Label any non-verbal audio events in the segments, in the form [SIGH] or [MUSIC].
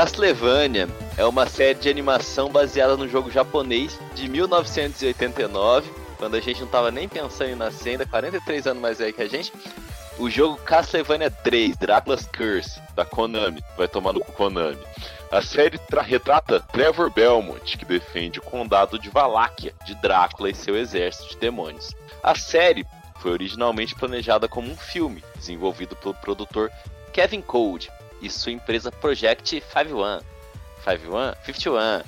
Castlevania é uma série de animação baseada no jogo japonês de 1989, quando a gente não tava nem pensando em nascer, ainda 43 anos mais velho que a gente. O jogo Castlevania 3, Drácula's Curse, da Konami, vai tomar no Konami. A série retrata Trevor Belmont, que defende o condado de Valáquia, de Drácula e seu exército de demônios. A série foi originalmente planejada como um filme, desenvolvido pelo produtor Kevin Code, e sua empresa Project 51. 51? 51.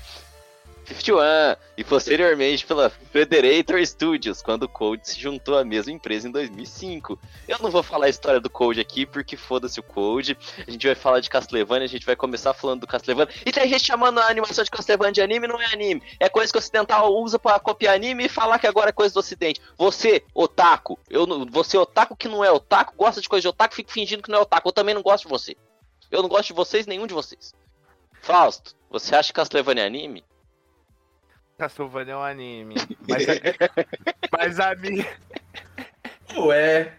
51 e posteriormente pela Federator Studios, quando o Code se juntou à mesma empresa em 2005. Eu não vou falar a história do Code aqui, porque foda-se o Code. A gente vai falar de Castlevania, a gente vai começar falando do Castlevania. E tem gente chamando a animação de Castlevania de anime, não é anime. É coisa que o ocidental usa para copiar anime e falar que agora é coisa do ocidente. Você, otaku, eu, você otaku que não é otaku, gosta de coisa de otaku, fica fingindo que não é otaku. Eu também não gosto de você. Eu não gosto de vocês, nenhum de vocês. Fausto, você acha que Castlevania é anime? Castlevania é um anime. Mas a, [LAUGHS] mas a minha. Ué.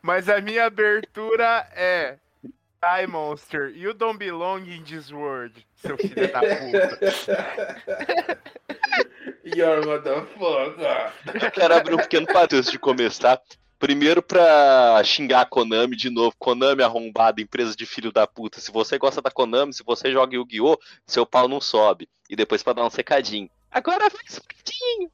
Mas a minha abertura é. Die Monster, you don't belong in this world, seu filho da puta. [LAUGHS] Your motherfucker. Eu quero abrir um pequeno parênteses de começar. Primeiro pra xingar a Konami de novo. Konami arrombada, empresa de filho da puta. Se você gosta da Konami, se você joga Yu-Gi-Oh!, seu pau não sobe. E depois pra dar um secadinho. Agora vai secadinho!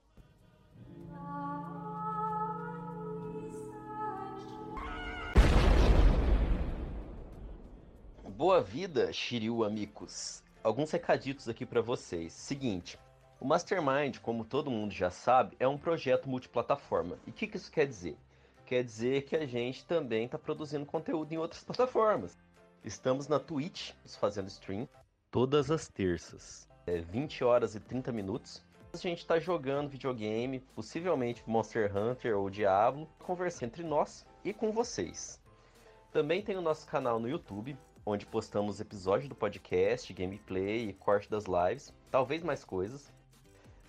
Boa vida, Shiryu amigos. Alguns recaditos aqui para vocês. Seguinte, o Mastermind, como todo mundo já sabe, é um projeto multiplataforma. E o que, que isso quer dizer? Quer dizer que a gente também está produzindo conteúdo em outras plataformas. Estamos na Twitch, fazendo stream, todas as terças. É 20 horas e 30 minutos. A gente está jogando videogame, possivelmente Monster Hunter ou Diablo, conversando entre nós e com vocês. Também tem o nosso canal no YouTube, onde postamos episódios do podcast, gameplay e corte das lives, talvez mais coisas.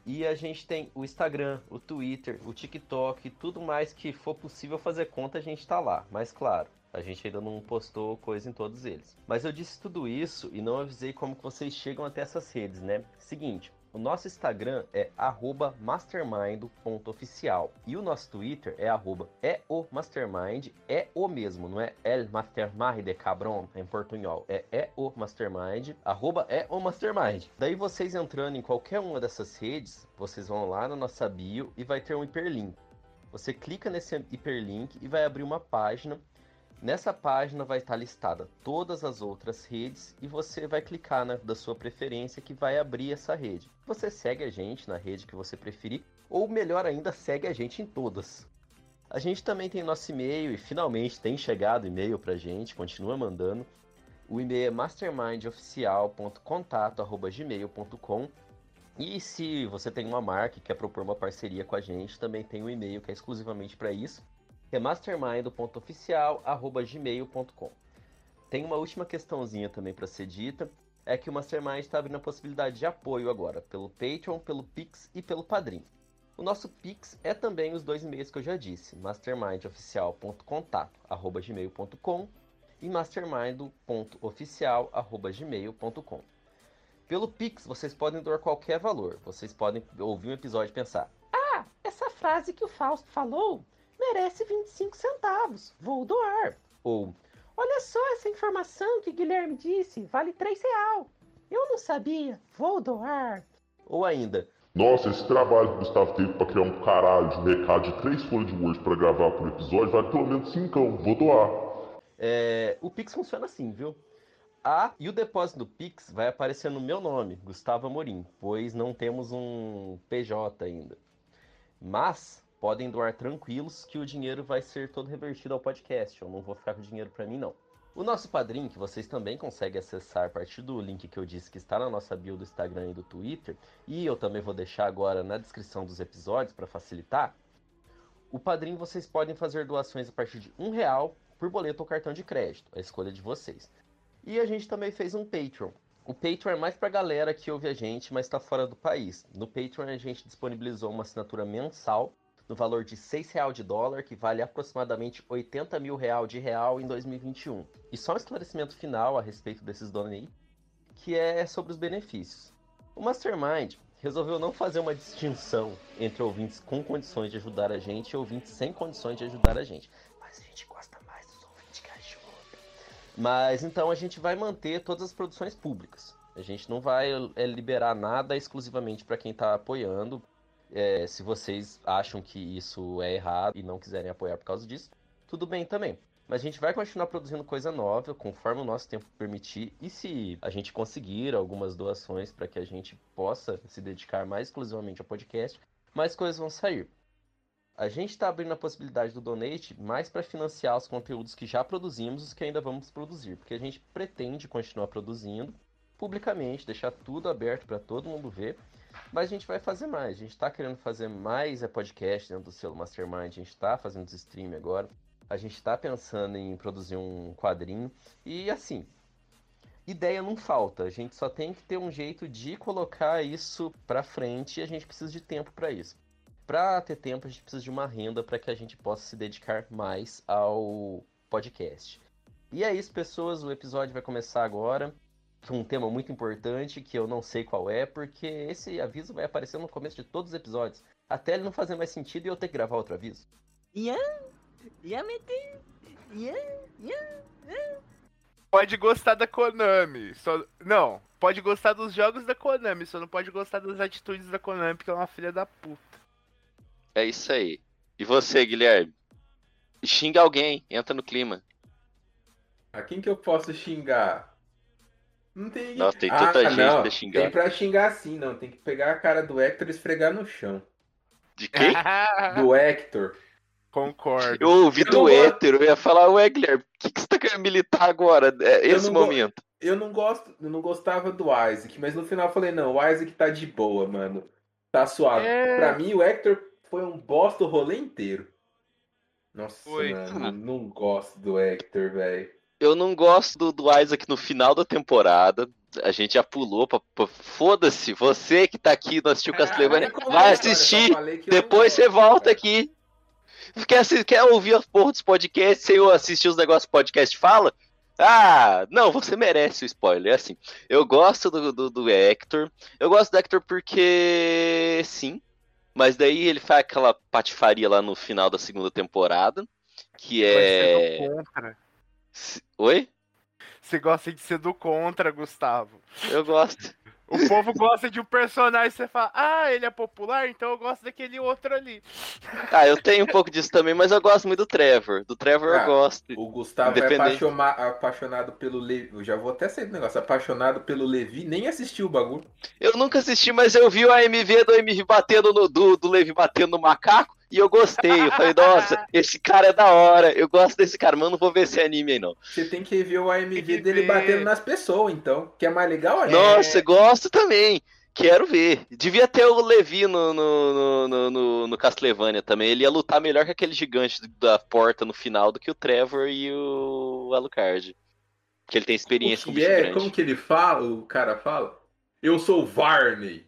E a gente tem o Instagram, o Twitter, o TikTok, tudo mais que for possível fazer conta, a gente tá lá. Mas claro, a gente ainda não postou coisa em todos eles. Mas eu disse tudo isso e não avisei como vocês chegam até essas redes, né? Seguinte, o nosso Instagram é mastermind.oficial. E o nosso Twitter é é o mastermind, é o mesmo, não é el mastermind cabron em portunhol. É é o mastermind, arroba é o mastermind. Daí vocês entrando em qualquer uma dessas redes, vocês vão lá na nossa bio e vai ter um hiperlink. Você clica nesse hiperlink e vai abrir uma página Nessa página vai estar listada todas as outras redes e você vai clicar na da sua preferência que vai abrir essa rede. Você segue a gente na rede que você preferir ou melhor ainda, segue a gente em todas. A gente também tem nosso e-mail e finalmente tem chegado e-mail pra gente, continua mandando. O e-mail é mastermindoficial.contato@gmail.com. E se você tem uma marca e quer propor uma parceria com a gente, também tem um e-mail que é exclusivamente para isso, que mastermind.oficial.gmail.com. tem uma última questãozinha também para ser dita, é que o Mastermind está abrindo a possibilidade de apoio agora, pelo Patreon, pelo Pix e pelo Padrim. O nosso Pix é também os dois e-mails que eu já disse, mastermindoficial.contato.gmail.com e mastermind.oficial.gmail.com. Pelo Pix, vocês podem doar qualquer valor. Vocês podem ouvir um episódio e pensar: Ah, essa frase que o Fausto falou merece 25 centavos. Vou doar. Ou Olha só essa informação que Guilherme disse. Vale 3 real. Eu não sabia. Vou doar. ou ainda, Nossa, esse trabalho que o Gustavo teve pra criar um caralho de recado de três folhas de Word pra gravar por episódio vale pelo menos cincão, vou doar. É, o Pix funciona assim, viu? A e o depósito do Pix vai aparecer no meu nome, Gustavo Amorim, pois não temos um PJ ainda. Mas podem doar tranquilos que o dinheiro vai ser todo revertido ao podcast. Eu não vou ficar com dinheiro para mim, não. O nosso padrinho, que vocês também conseguem acessar a partir do link que eu disse que está na nossa bio do Instagram e do Twitter, e eu também vou deixar agora na descrição dos episódios para facilitar. O padrinho vocês podem fazer doações a partir de um real por boleto ou cartão de crédito, a escolha de vocês. E a gente também fez um Patreon. O Patreon é mais pra galera que ouve a gente, mas está fora do país. No Patreon a gente disponibilizou uma assinatura mensal no valor de R$ 6 real de dólar, que vale aproximadamente 80 mil real de real em 2021. E só um esclarecimento final a respeito desses donate, que é sobre os benefícios. O Mastermind resolveu não fazer uma distinção entre ouvintes com condições de ajudar a gente e ouvintes sem condições de ajudar a gente. Mas a gente gosta mais dos ouvintes que ajudam. Mas então a gente vai manter todas as produções públicas. A gente não vai é, liberar nada exclusivamente para quem está apoiando. É, se vocês acham que isso é errado e não quiserem apoiar por causa disso, tudo bem também. Mas a gente vai continuar produzindo coisa nova conforme o nosso tempo permitir. E se a gente conseguir algumas doações para que a gente possa se dedicar mais exclusivamente ao podcast, mais coisas vão sair. A gente está abrindo a possibilidade do donate mais para financiar os conteúdos que já produzimos e os que ainda vamos produzir, porque a gente pretende continuar produzindo publicamente, deixar tudo aberto para todo mundo ver. Mas a gente vai fazer mais. A gente está querendo fazer mais é podcast dentro do selo Mastermind. A gente está fazendo os stream agora. A gente está pensando em produzir um quadrinho. E assim, ideia não falta. A gente só tem que ter um jeito de colocar isso para frente e a gente precisa de tempo para isso. Para ter tempo, a gente precisa de uma renda para que a gente possa se dedicar mais ao podcast. E é isso, pessoas. O episódio vai começar agora um tema muito importante que eu não sei qual é, porque esse aviso vai aparecer no começo de todos os episódios. Até ele não fazer mais sentido e eu ter que gravar outro aviso. Yeah, yeah, meter. Yeah, yeah. Pode gostar da Konami. Só... Não, pode gostar dos jogos da Konami, só não pode gostar das atitudes da Konami, porque é uma filha da puta. É isso aí. E você, Guilherme? Xinga alguém, entra no clima. A quem que eu posso xingar? Não tem. Nossa, tem Ah, tanta gente não. pra xingar. Tem pra xingar assim, não. Tem que pegar a cara do Hector e esfregar no chão. De quem? [LAUGHS] Do Hector. Concordo. Eu ouvi Eu do hétero, eu ia falar, ué, Guilherme, o que, que você tá querendo militar agora? É, Eu esse não go- momento. Eu não gosto, eu não gostava do Isaac, mas no final eu falei, não, o Isaac tá de boa, mano. Tá suave. É. Pra mim, o Hector foi um bosta o rolê inteiro. Nossa, Foi. mano, não gosto do Hector, velho. Eu não gosto do, do Isaac no final da temporada. A gente já pulou pra. pra- Foda-se, você que tá aqui não assistiu Castlevania, Ah, vai assistir. não Depois você volta velho. aqui. Quer, quer ouvir as porra dos podcasts sem eu assistir os negócios podcast fala? Ah, não, você merece o spoiler. É assim, eu gosto do, do, do Hector. Eu gosto do Hector porque. Sim. Mas daí ele faz aquela patifaria lá no final da segunda temporada. Que é. do contra. Se- Oi? Você gosta de ser do contra, Gustavo. Eu gosto. O povo gosta de um personagem, você fala, ah, ele é popular, então eu gosto daquele outro ali. Ah, eu tenho um pouco disso também, mas eu gosto muito do Trevor. Do Trevor Ah, eu gosto. O Gustavo é apaixonado pelo Levi. Eu já vou até sair do negócio. Apaixonado pelo Levi, nem assistiu o bagulho. Eu nunca assisti, mas eu vi o AMV do MV batendo no, do, do Levi batendo no macaco e eu gostei. Eu falei, nossa, [LAUGHS] esse cara é da hora. Eu gosto desse cara, mas eu não vou ver esse anime aí, não. Você tem que ver o AMV que dele ver. batendo nas pessoas, então. Que é mais legal ainda. Nossa, gosto também. Quero ver. Devia ter o Levi no, no, no, no, no, no Castlevania também. Ele ia lutar melhor que aquele gigante da porta no final do que o Trevor e o Alucard. Porque ele tem experiência com O bicho que é? grande. Como que ele fala? O cara fala? Eu sou Varney.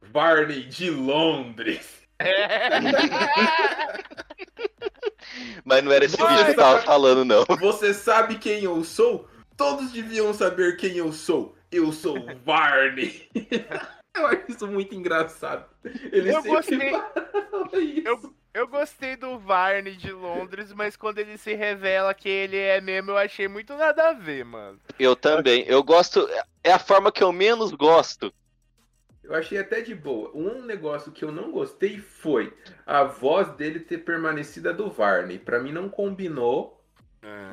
Varney de Londres. [LAUGHS] Mas não era esse bicho que tava falando, não. Você sabe quem eu sou? Todos deviam saber quem eu sou. Eu sou Varney. [LAUGHS] eu acho isso muito engraçado. Ele Eu sempre gostei. fala isso. Eu, eu gostei do Varney de Londres, mas quando ele se revela que ele é mesmo, eu achei muito nada a ver, mano. Eu também. Eu gosto. É a forma que eu menos gosto. Eu achei até de boa. Um negócio que eu não gostei foi a voz dele ter permanecido a do Varney. Pra mim não combinou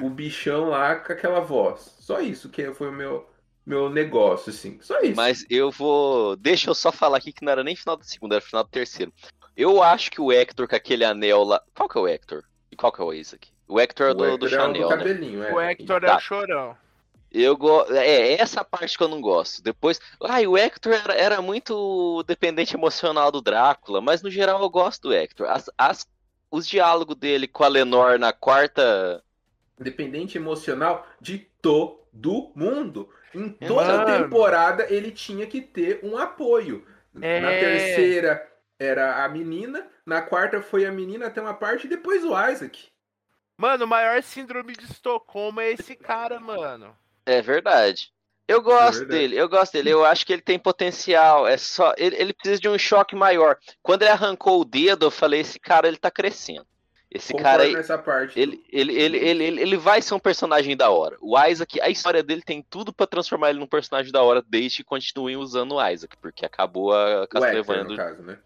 o bichão lá com aquela voz. Só isso que foi o meu, meu negócio, assim. Só isso. Mas eu vou. Deixa eu só falar aqui que não era nem final do segundo, era final do terceiro. Eu acho que o Hector com aquele anel lá. Qual que é o Hector? E qual que é o Isaac? O Hector é O do, Hector do é o Chanel, né? cabelinho, é. O Hector é Tá. o chorão. Eu go... É, essa parte que eu não gosto. Depois. Ai, o Hector era, era muito dependente emocional do Drácula, mas no geral eu gosto do Hector. As, as- Os diálogos dele com a Lenor na quarta. Dependente emocional de todo mundo. Em toda Mano. temporada ele tinha que ter um apoio. É. Na terceira era a menina, na quarta foi a menina até uma parte e depois o Isaac. Mano, o maior síndrome de Estocolmo é esse cara, mano. É verdade. Eu gosto verdade. dele, eu gosto dele. Eu acho que ele tem potencial. É só. Ele, ele precisa de um choque maior. Quando ele arrancou o dedo, eu falei: esse cara ele tá crescendo. Esse Concordo cara aí. Ele, ele, ele, ele, ele, ele vai ser um personagem da hora. O Isaac, a história dele tem tudo pra transformar ele num personagem da hora, desde que continuem usando o Isaac, porque acabou a Castlevania do. caso, né?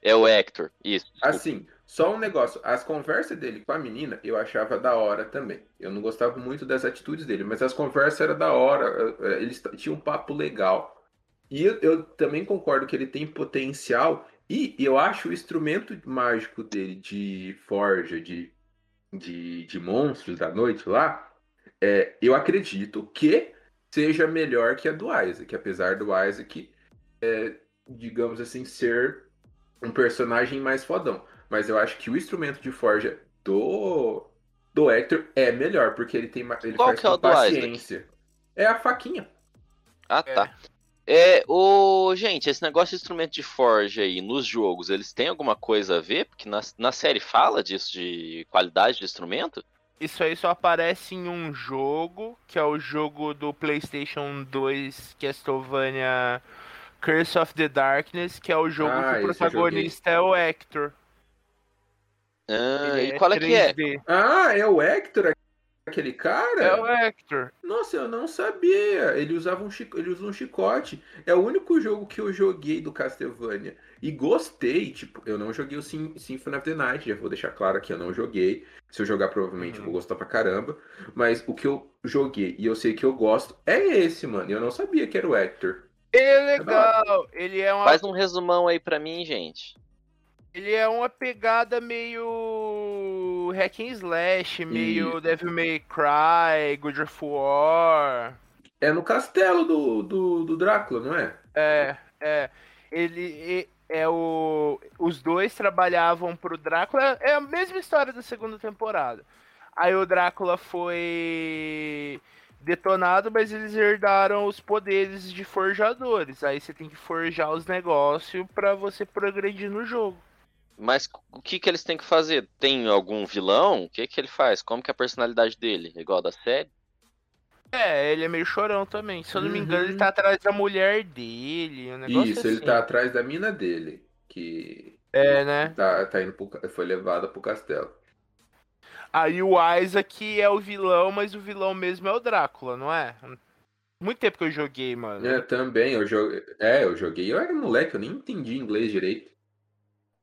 É o Hector, isso. desculpa. Assim, só um negócio. As conversas dele com a menina eu achava da hora também. Eu não gostava muito das atitudes dele, mas as conversas eram da hora. eh, eh, Eles tinham um papo legal. E eu, eu também concordo que ele tem potencial. E eu acho o instrumento mágico dele de forja, de, de, de monstros da noite lá. é, eu acredito que seja melhor que a do Isaac. Apesar do Isaac, é, digamos assim, ser um personagem mais fodão. Mas eu acho que o instrumento de forja do do Hector é melhor, porque ele tem ele Qual faz que é com o Isaac? paciência. É a faquinha. Ah, tá. É, o... Gente, esse negócio de instrumento de forja aí nos jogos, eles têm alguma coisa a ver? Porque na, na série fala disso, de qualidade de instrumento? Isso aí só aparece em um jogo, que é o jogo do PlayStation 2 Castlevania Curse of the Darkness, que é o jogo Ah, que o protagonista é o Hector. Ah, e qual é que é? 3D. Ah, é o Hector, aquele cara? É o Hector. Nossa, eu não sabia. Ele usava um, chico... ele usa um chicote. É o único jogo que eu joguei do Castlevania. E gostei, tipo, eu não joguei o Sym- Symphony of the Night, já vou deixar claro aqui, eu não joguei. Se eu jogar, provavelmente eu vou gostar pra caramba. Mas o que eu joguei e eu sei que eu gosto é esse, mano. Eu não sabia que era o Hector. Ele é legal. Ele é uma, Faz um resumão aí pra mim, gente. Ele é uma pegada meio hack and slash, meio Isso. Devil May Cry, God of War. É no castelo do, do, do Drácula, não é? É, é. Ele e- é o. Os dois trabalhavam pro Drácula. É a mesma história da segunda temporada. Aí o Drácula foi detonado, mas eles herdaram os poderes de forjadores. Aí você tem que forjar os negócios pra você progredir no jogo. Mas o que que eles têm que fazer? Tem algum vilão? O que que ele faz? Como que é a personalidade dele? É igual a da série? É, ele é meio chorão também. Se eu não me engano, Uhum. ele tá atrás da mulher dele. Um negócio Isso, ele assim. tá atrás da mina dele. Que É, né? tá, tá indo pro, foi levada pro castelo. Aí o Isaac é o vilão, mas o vilão mesmo é o Drácula, não é? Muito tempo que eu joguei, mano. É, também, eu joguei. É, eu joguei. Eu era moleque, eu nem entendi inglês direito.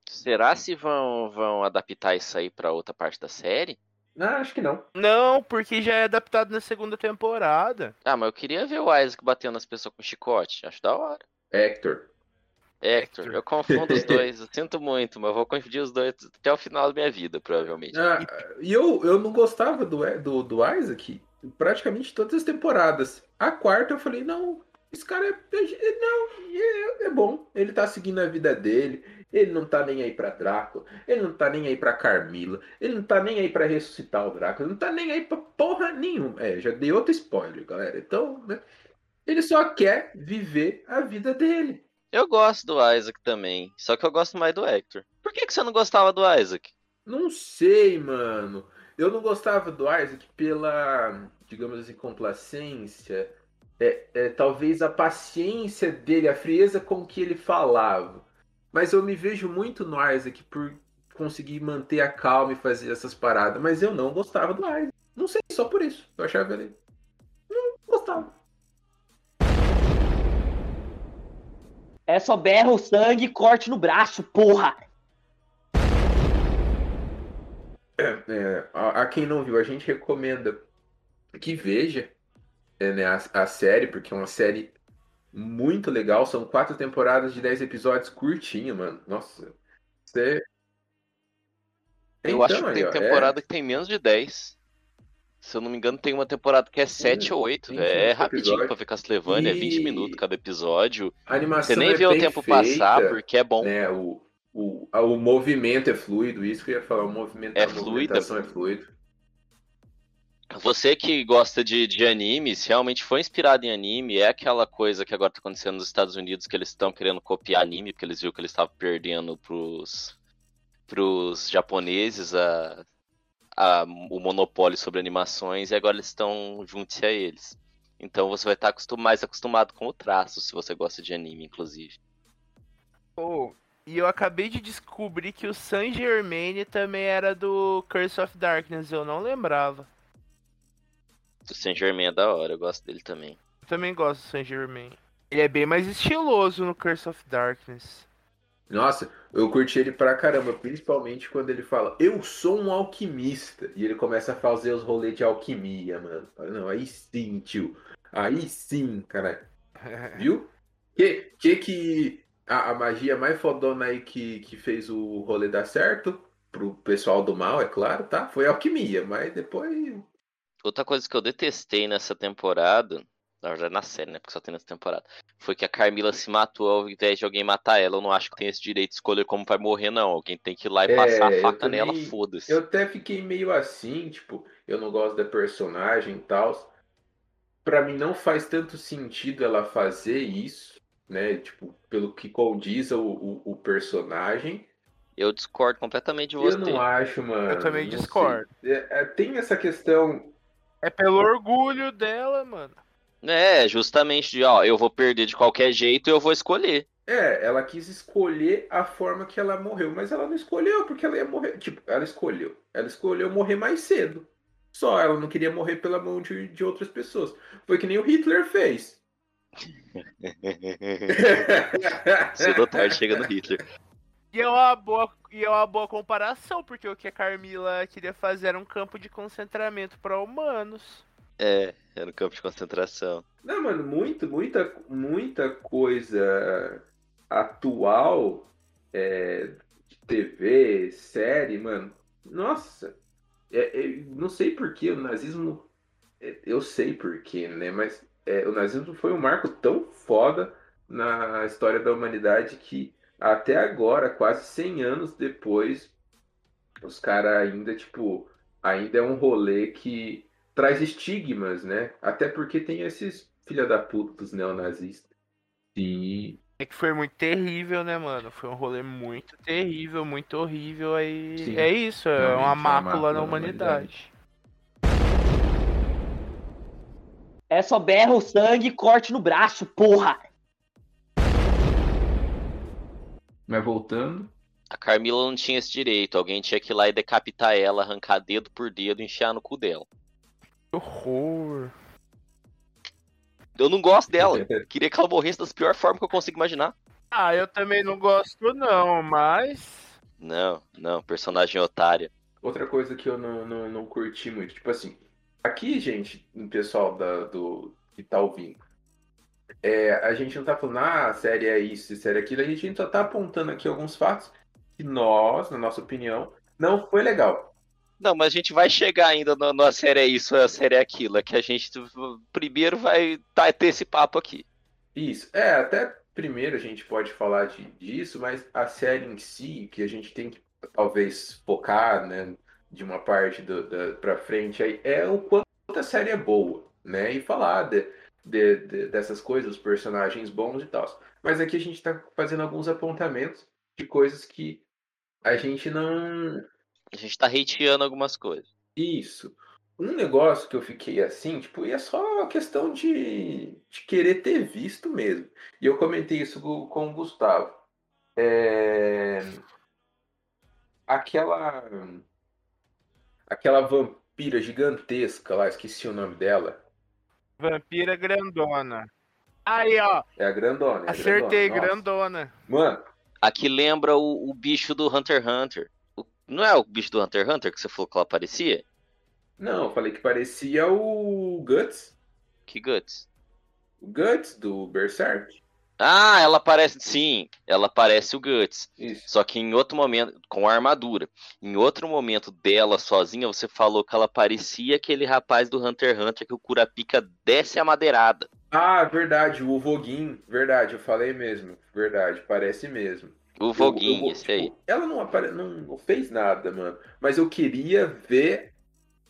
Será se vão, vão adaptar isso aí pra outra parte da série? Ah, acho que não. Não, porque já é adaptado na segunda temporada. Ah, mas eu queria ver o Isaac batendo nas pessoas com chicote. Acho da hora. Hector. Hector, Hector. eu confundo os [LAUGHS] dois. Eu sinto muito, mas eu vou confundir os dois até o final da minha vida, provavelmente. Ah, e eu, eu não gostava do, do, do Isaac praticamente todas as temporadas. A quarta eu falei, não, Esse cara é, é- não, é, é bom. Ele tá seguindo a vida dele. Ele não tá nem aí pra Drácula. Ele não tá nem aí pra Carmila. Ele não tá nem aí pra ressuscitar o Drácula. Ele não tá nem aí pra porra nenhuma. É, já dei outro spoiler, galera. Então, né? Ele só quer viver a vida dele. Eu gosto do Isaac também, só que eu gosto mais do Hector. Por que, que você não gostava do Isaac? Não sei, mano. Eu não gostava do Isaac pela, digamos assim, complacência. É, é, talvez a paciência dele, a frieza com que ele falava. Mas eu me vejo muito no Isaac por conseguir manter a calma e fazer essas paradas. Mas eu não gostava do Isaac. Não sei, só por isso. Eu achava ele. Não gostava. É só berra o sangue e corte no braço, porra! É, a, a quem não viu, a gente recomenda que veja é, né, a, a série, porque é uma série muito legal. São quatro temporadas de dez episódios curtinho, mano. Nossa. Você... Eu acho Então, que tem aí, é- temporada que tem menos de 10. Se eu não me engano, tem uma temporada que é 7 ou 8. 20 É rapidinho episódios. pra ver Castlevania, é 20 E- minutos cada episódio. a animação Você nem é vê o tempo feita, passar, porque é bom. né? O, o, o movimento é fluido, isso que eu ia falar. O movimento, É a movimentação é fluido. Você que gosta de, de anime, se realmente foi inspirado em anime, é aquela coisa que agora tá acontecendo nos Estados Unidos, que eles estão querendo copiar anime, porque eles viram que eles estavam perdendo pros, pros japoneses a, a- o monopólio sobre animações, e agora eles estão juntos a eles. Então você vai estar acostum- mais acostumado com o traço, se você gosta de anime, inclusive. Oh, e eu acabei de descobrir que o Saint Germain também era do Curse of Darkness, eu não lembrava. O Saint Germain é da hora, eu gosto dele também. Eu também gosto do Saint Germain. Ele é bem mais estiloso no Curse of Darkness. Nossa, eu curti ele pra caramba, principalmente quando ele fala, eu sou um alquimista. E ele começa a fazer os rolês de alquimia, mano. Não, aí sim, tio. Aí sim, cara. [LAUGHS] Viu? Que que, que a, a magia mais fodona aí que, que fez o rolê dar certo? Pro pessoal do mal, é claro, tá? Foi a alquimia, mas depois. Outra coisa que eu detestei nessa temporada, na verdade na série, né? Porque só tem nessa temporada, foi que a Carmila se matou ao invés de alguém matar ela. Eu não acho que tem esse direito de escolher como vai morrer, não. Alguém tem que ir lá e É, passar a eu faca também- nela, foda-se. Eu até fiquei meio assim, tipo, eu não gosto da personagem e tal. Pra mim não faz tanto sentido ela fazer isso, né? Tipo, pelo que condiz o, o, o personagem. Eu discordo completamente de Eu você. não acho, mano. Eu também discordo. É, é, tem essa questão. É pelo orgulho dela, mano. É, justamente de, ó, eu vou perder de qualquer jeito e eu vou escolher. É, ela quis escolher a forma que ela morreu, mas ela não escolheu porque ela ia morrer. Tipo, ela escolheu. Ela escolheu morrer mais cedo. Só ela não queria morrer pela mão de, de outras pessoas. Foi que nem o Hitler fez. [LAUGHS] Cedo ou tarde chega no Hitler. [LAUGHS] E é uma boa, e é uma boa comparação, porque o que a Carmila queria fazer era um campo de concentramento para humanos. É, é no campo de concentração. Não, mano, muito, muita, muita coisa atual é, de TV, série, mano. Nossa, é, é, não sei porquê, o nazismo. é, eu sei porquê, né? Mas é, o nazismo foi um marco tão foda na história da humanidade que até agora, quase 100 anos depois, os caras ainda, tipo, ainda é um rolê que traz estigmas, né? Até porque tem esses filha da puta dos neonazistas. Sim. É que foi muito terrível, né, mano? Foi um rolê muito terrível, muito horrível. Aí Sim, é isso, é realmente, uma mácula mácula na na humanidade. É só berra o sangue e corte no braço, porra! Mas voltando. A Carmila não tinha esse direito. Alguém tinha que ir lá e decapitar ela, arrancar dedo por dedo e enfiar no cu dela. Que horror. Eu não gosto dela. [LAUGHS] Queria que ela morresse da pior forma que eu consigo imaginar. Ah, eu também não gosto não, mas... Não, não, personagem otária. Outra coisa que eu não, não, não curti muito, tipo assim, aqui, gente, o pessoal da, do, que tá ouvindo, é, a gente não tá falando, ah, a série é isso, a série é aquilo, a gente só tá apontando aqui alguns fatos que nós, na nossa opinião, não foi legal. Não, mas a gente vai chegar ainda na série é isso, a série é aquilo. É que a gente primeiro vai tá, ter esse papo aqui. Isso. É, até primeiro a gente pode falar de, disso, mas a série em si, que a gente tem que talvez focar, né, de uma parte do, da, pra frente, aí, é o quanto a série é boa, né? E falar de, de, de- dessas coisas, os personagens bons e tal. Mas aqui a gente tá fazendo alguns apontamentos de coisas que a gente não. A gente tá hateando algumas coisas. Isso. Um negócio que eu fiquei assim, tipo, e é só questão de, de querer ter visto mesmo. E eu comentei isso com, com o Gustavo. É... Aquela. Aquela vampira gigantesca lá, esqueci o nome dela. Vampira grandona. Aí, ó. É a grandona. é a Acertei, grandona. Grandona. Mano, Aqui lembra o, o bicho do Hunter x Hunter. O- não é o bicho do Hunter x Hunter que você falou que ela aparecia? não, eu falei que parecia o Guts. Que guts. O Guts do Berserk. Ah, ela parece. Sim, ela parece o Guts. Isso. Só que em outro momento, com a armadura. Em outro momento dela sozinha, você falou que ela parecia aquele rapaz do Hunter x Hunter que o Curapica desce a madeirada. Ah, verdade, o Voguin. Verdade, eu falei mesmo. Verdade, parece mesmo. O Eu- eu- esse aí. tipo, Ela não, apare... não não fez nada, mano. Mas eu queria ver.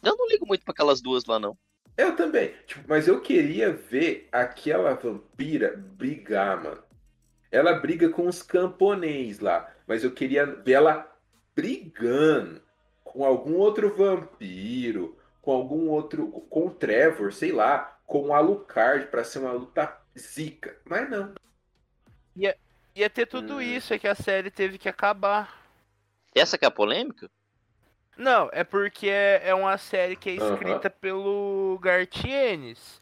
Eu não ligo muito pra aquelas duas lá, não. Eu também. Tipo, mas eu queria ver aquela vampira brigar, mano. Ela briga com os camponês lá. Mas eu queria ver ela brigando com algum outro vampiro. Com algum outro. Com o Trevor, sei lá. Com o Alucard pra ser uma luta zica. Mas não. Ia ter tudo Hum. isso, é que a série teve que acabar. Essa que é a polêmica? Não, é porque é, é uma série que é escrita pelo Gartienes.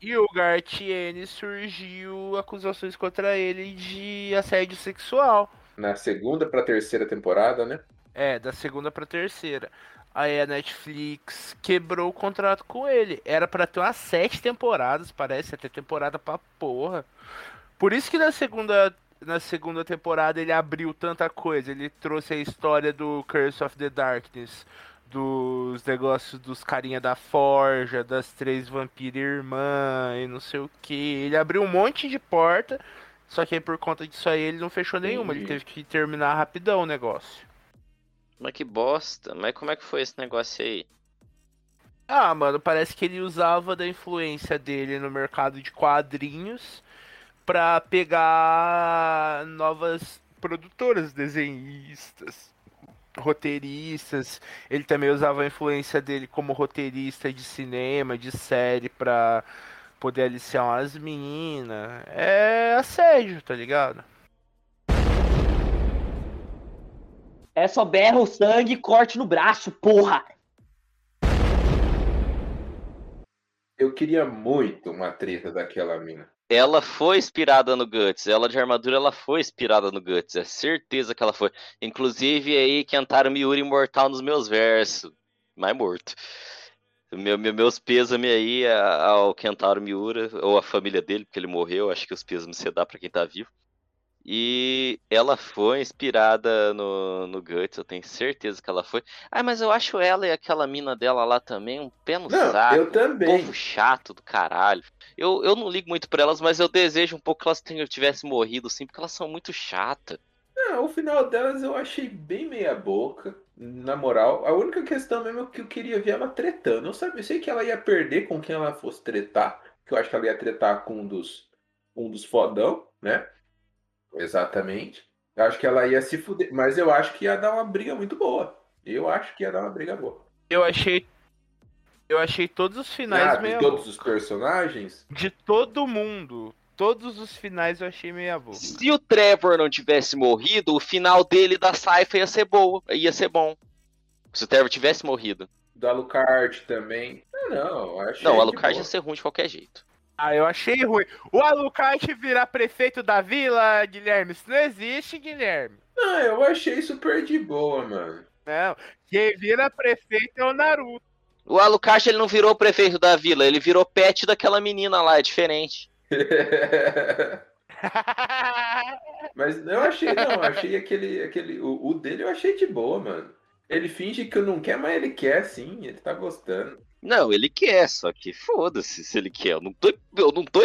E o Gartienes surgiu acusações contra ele de assédio sexual. Na segunda pra terceira temporada, né? É, da segunda pra terceira. Aí a Netflix quebrou o contrato com ele. Era pra ter umas sete temporadas, parece, até temporada pra porra. Por isso que na segunda, na segunda temporada ele abriu tanta coisa. Ele trouxe a história do Curse of the Darkness, dos negócios dos carinha da forja, das três vampiras irmãs e não sei o que. Ele abriu um monte de porta, só que aí por conta disso aí ele não fechou nenhuma. Ele teve que terminar rapidão o negócio. Mas que bosta. Mas como é que foi esse negócio aí? Ah, mano, parece que ele usava da influência dele no mercado de quadrinhos pra pegar novas produtoras, desenhistas, roteiristas. Ele também usava a influência dele como roteirista de cinema, de série, pra poder aliciar umas minas. É assédio, tá ligado? É só berra o sangue e corte no braço, porra! Eu queria muito uma treta daquela mina. Ela foi inspirada no Guts. Ela de armadura, ela foi inspirada no Guts. É certeza que ela foi. Inclusive aí, Kentaro Miura imortal nos meus versos. Mais morto. Meu, meu- meus pêsame aí ao Kentaro Miura, ou a família dele, porque ele morreu. Acho que os pêsames você dá pra quem tá vivo. E ela foi inspirada no, no Guts, eu tenho certeza que ela foi. Ah, mas eu acho ela e aquela mina dela lá também um pé no Não, saco. eu também. Povo chato do caralho. Eu, eu não ligo muito pra elas, mas eu desejo um pouco que elas tivessem morrido, sim, porque elas são muito chatas. Não, o final delas eu achei bem meia boca, na moral. A única questão mesmo é que eu queria ver ela tretando. Eu, sabia, eu sei que ela ia perder com quem ela fosse tretar, que eu acho que ela ia tretar com um dos, um dos fodão, né? Exatamente. Eu acho que ela ia se fuder, mas eu acho que ia dar uma briga muito boa. Eu acho que ia dar uma briga boa. Eu achei. Eu achei todos os finais Ah, de meia todos os personagens? De todo mundo. Todos os finais eu achei meia boca. Se o Trevor não tivesse morrido, o final dele da Saifa ia ser boa, ia ser bom. Se o Trevor tivesse morrido. Do Alucard também. Ah, não, eu achei Não, o de Alucard ia boa. ser ruim de qualquer jeito. Ah, eu achei ruim. O Alucard virar prefeito da vila, Guilherme. Isso não existe, Guilherme. Não, eu achei super de boa, mano. Não. Quem vira prefeito é o Naruto. O Alucard ele não virou prefeito da vila, ele virou pet daquela menina lá, é diferente. [LAUGHS] Mas eu achei, não, eu achei aquele, aquele, o, o dele eu achei de boa, mano. Ele finge que não quer, mas ele quer sim, ele tá gostando. Não, ele quer, só que foda-se se ele quer. Eu não tô. Eu não tô.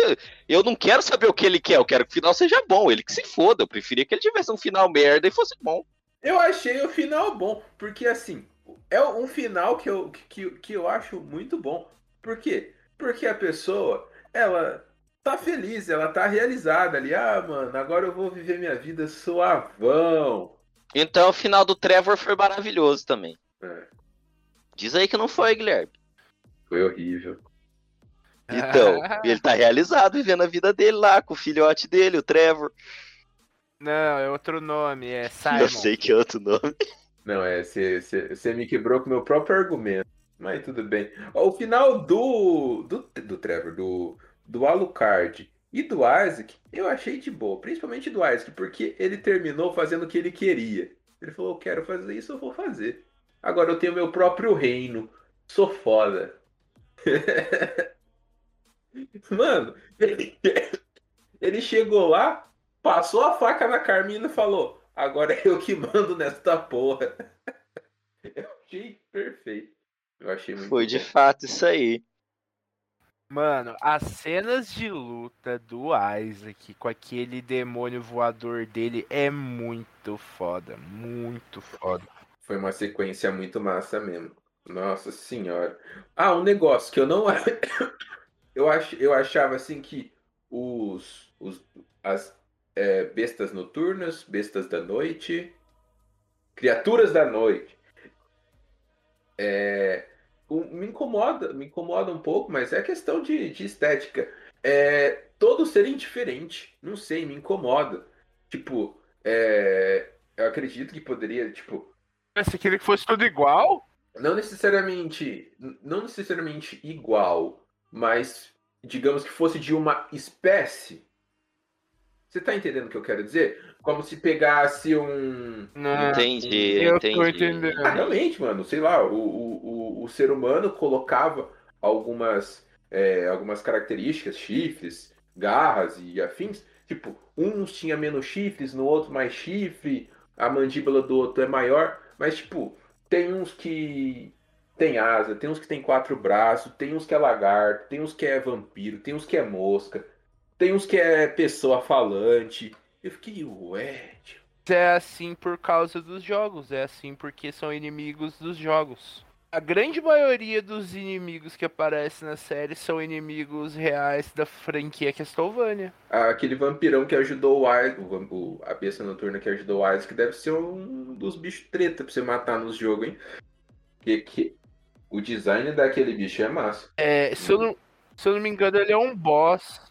Eu não quero saber o que ele quer, eu quero que o final seja bom. Ele que se foda. Eu preferia que ele tivesse um final merda e fosse bom. Eu achei o final bom, porque assim, é um final que eu, que, que eu acho muito bom. Por quê? Porque a pessoa, ela tá feliz, ela tá realizada ali. Ah, mano, agora eu vou viver minha vida suavão. Então o final do Trevor foi maravilhoso também. É, Diz aí que não foi, Guilherme. Foi horrível. Então, [LAUGHS] ele tá realizado vivendo a vida dele lá, com o filhote dele, o Trevor. Não, é outro nome, é Simon. Eu sei que é outro nome. Não, é, você me quebrou com o meu próprio argumento. Mas tudo bem. Ó, O final do, do, do Trevor, do, do Alucard e do Isaac, eu achei de boa. Principalmente do Isaac, porque ele terminou fazendo o que ele queria. Ele falou, eu quero fazer isso, eu vou fazer. Agora eu tenho meu próprio reino. Sou foda. [LAUGHS] Mano, ele, [LAUGHS] ele chegou lá, passou a faca na Carmina e falou: Agora é eu que mando nesta porra. [LAUGHS] Eu achei perfeito. Eu achei muito Foi de bom. fato isso aí. Mano, as cenas de luta do Isaac com aquele demônio voador dele é muito foda. Muito foda. Foi uma sequência muito massa mesmo. Nossa senhora. Ah, um negócio que eu não. [COUGHS] eu, ach... eu achava assim que os. os as é, bestas noturnas, bestas da noite, criaturas da noite. É, me incomoda, me incomoda um pouco, mas é questão de, de estética. É, todos serem diferentes, não sei, me incomoda. Tipo, é, eu acredito que poderia, tipo, Você queria que fosse tudo igual? Não necessariamente, não necessariamente igual, mas digamos que fosse de uma espécie. Você tá entendendo o que eu quero dizer? Como se pegasse um. Não. Entendi, eu entendi. tô entendendo. Ah, realmente, mano, sei lá, o, o, o, o ser humano colocava algumas, é, algumas características, chifres, garras e afins. Tipo, uns tinha menos chifres, no outro mais chifre, a mandíbula do outro é maior, mas tipo, tem uns que tem asa, tem uns que tem quatro braços, tem uns que é lagarto, tem uns que é vampiro, tem uns que é mosca, tem uns que é pessoa falante. Eu fiquei, ué, tio. É assim por causa dos jogos, é assim porque são inimigos dos jogos. A grande maioria dos inimigos que aparecem na série são inimigos reais da franquia Castlevania. Aquele vampirão que ajudou o Isaac, o, a besta noturna que ajudou o Isaac, deve ser um dos bichos treta pra você matar nos jogos, hein? Que, que o design daquele bicho é massa. É, se, eu não, se eu não me engano, ele é um boss.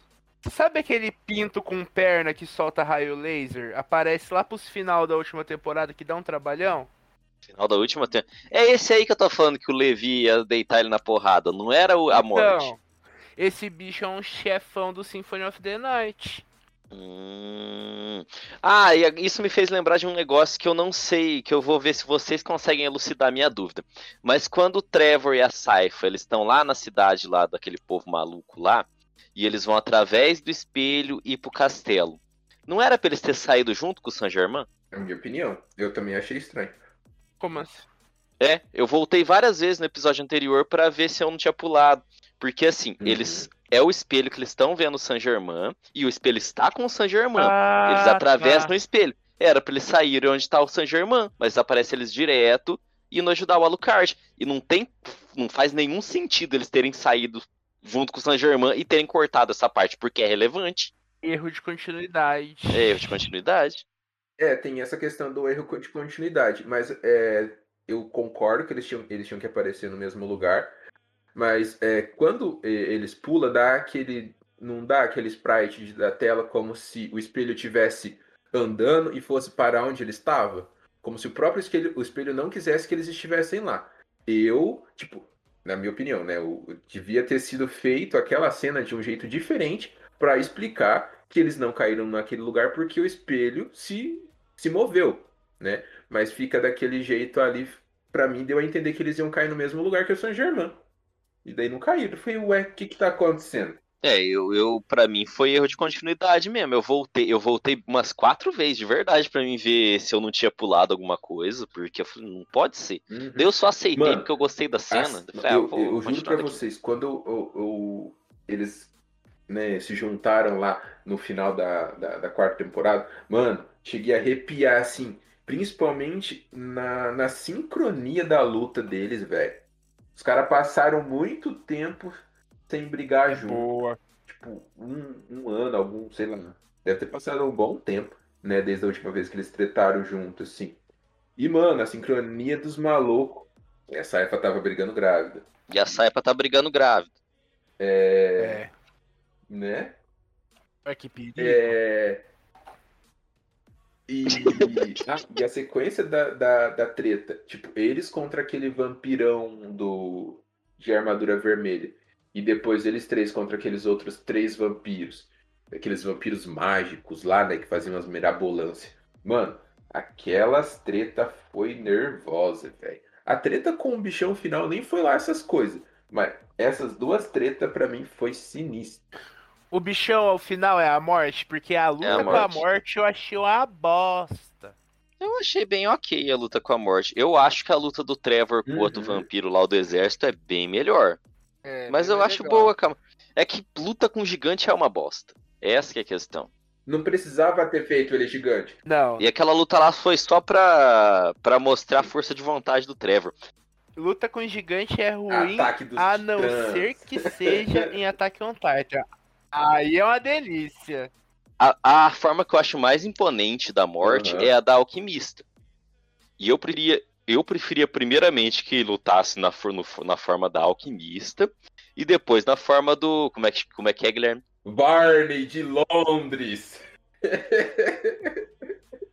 Sabe aquele pinto com perna que solta raio laser? Aparece lá pros final da última temporada que dá um trabalhão? Final da última tem... É esse aí que eu tô falando que o Levi ia deitar ele na porrada, não era o- a morte. Então, esse bicho é um chefão do Symphony of the Night. Hum. Ah, e isso me fez lembrar de um negócio que eu não sei, que eu vou ver se vocês conseguem elucidar a minha dúvida. Mas quando o Trevor e a Saifa, eles estão lá na cidade lá daquele povo maluco lá, e eles vão através do espelho ir pro castelo. Não era pra eles ter saído junto com o Saint Germain? É a minha opinião. Eu também achei estranho. Como assim? É, eu voltei várias vezes no episódio anterior pra ver se eu não tinha pulado. Porque assim, Uhum. eles é o espelho que eles estão vendo o Saint Germain e o espelho está com o Saint Germain. Ah, Eles atravessam tá. o espelho. Era pra eles saírem onde tá o Saint Germain, mas aparece eles direto indo ajudar o Alucard. E não tem. Não faz nenhum sentido eles terem saído junto com o Saint Germain e terem cortado essa parte, porque é relevante. Erro de continuidade. É erro de continuidade. É, tem essa questão do erro de continuidade, mas é, eu concordo que eles tinham, eles tinham que aparecer no mesmo lugar, mas é, quando eles pulam, dá aquele. Não dá aquele sprite da tela como se o espelho tivesse andando e fosse para onde ele estava. Como se o próprio espelho, o espelho não quisesse que eles estivessem lá. Eu, tipo, na minha opinião, né? O, devia ter sido feito aquela cena de um jeito diferente para explicar que eles não caíram naquele lugar porque o espelho se, se moveu, né? Mas fica daquele jeito ali, pra mim deu a entender que eles iam cair no mesmo lugar que o Saint Germain. E daí não caíram. Falei, ué, o que que tá acontecendo? É, eu, eu para mim foi erro de continuidade mesmo. Eu voltei, eu voltei umas quatro vezes de verdade pra mim ver se eu não tinha pulado alguma coisa, porque eu falei, não pode ser. Uhum. Daí eu só aceitei Mano, porque eu gostei da cena. Eu falei, ah, eu, vou eu juro daqui. vocês, quando eu- eu- eles né, se juntaram lá no final da, da, da quarta temporada, mano, cheguei a arrepiar assim, principalmente na, na sincronia da luta deles, velho. Os caras passaram muito tempo sem brigar junto. Boa. Tipo, um, um ano, algum, sei lá. Deve ter passado um bom tempo, né? Desde a última vez que eles tretaram junto, assim. E, mano, a sincronia dos malucos. E a Saifa tava brigando grávida. E a Saipa tá brigando grávida. É. É. Né? Olha que perigo. É. E, ah, e a sequência da, da, da treta, tipo, eles contra aquele vampirão do de armadura vermelha. E depois eles três contra aqueles outros três vampiros. Aqueles vampiros mágicos lá, né? Que faziam as mirabolâncias. Mano, aquelas treta foi nervosa, velho. A treta com o bichão final nem foi lá essas coisas. Mas essas duas tretas pra mim foi sinistro. O bichão ao final é a morte, porque a luta É a com a morte. eu achei uma bosta. Eu achei bem ok a luta com a morte. Eu acho que a luta do Trevor com o outro Uhum. vampiro lá do exército é bem melhor. É, Mas bem eu acho legal. boa, cara. É que luta com gigante é uma bosta. Essa que é a questão. Não precisava ter feito ele gigante. Não, E aquela luta lá foi só pra, pra mostrar a força de vontade do Trevor. luta com gigante é ruim, Ataque a não ser que seja em Attack on Titan. Aí é uma delícia. A, a forma que eu acho mais imponente da morte Aham. é a da alquimista. E eu preferia, eu preferia primeiramente que lutasse na, no- na forma da alquimista e depois na forma do. Como é que, como é, que é, Guilherme? Barney de Londres. [LAUGHS]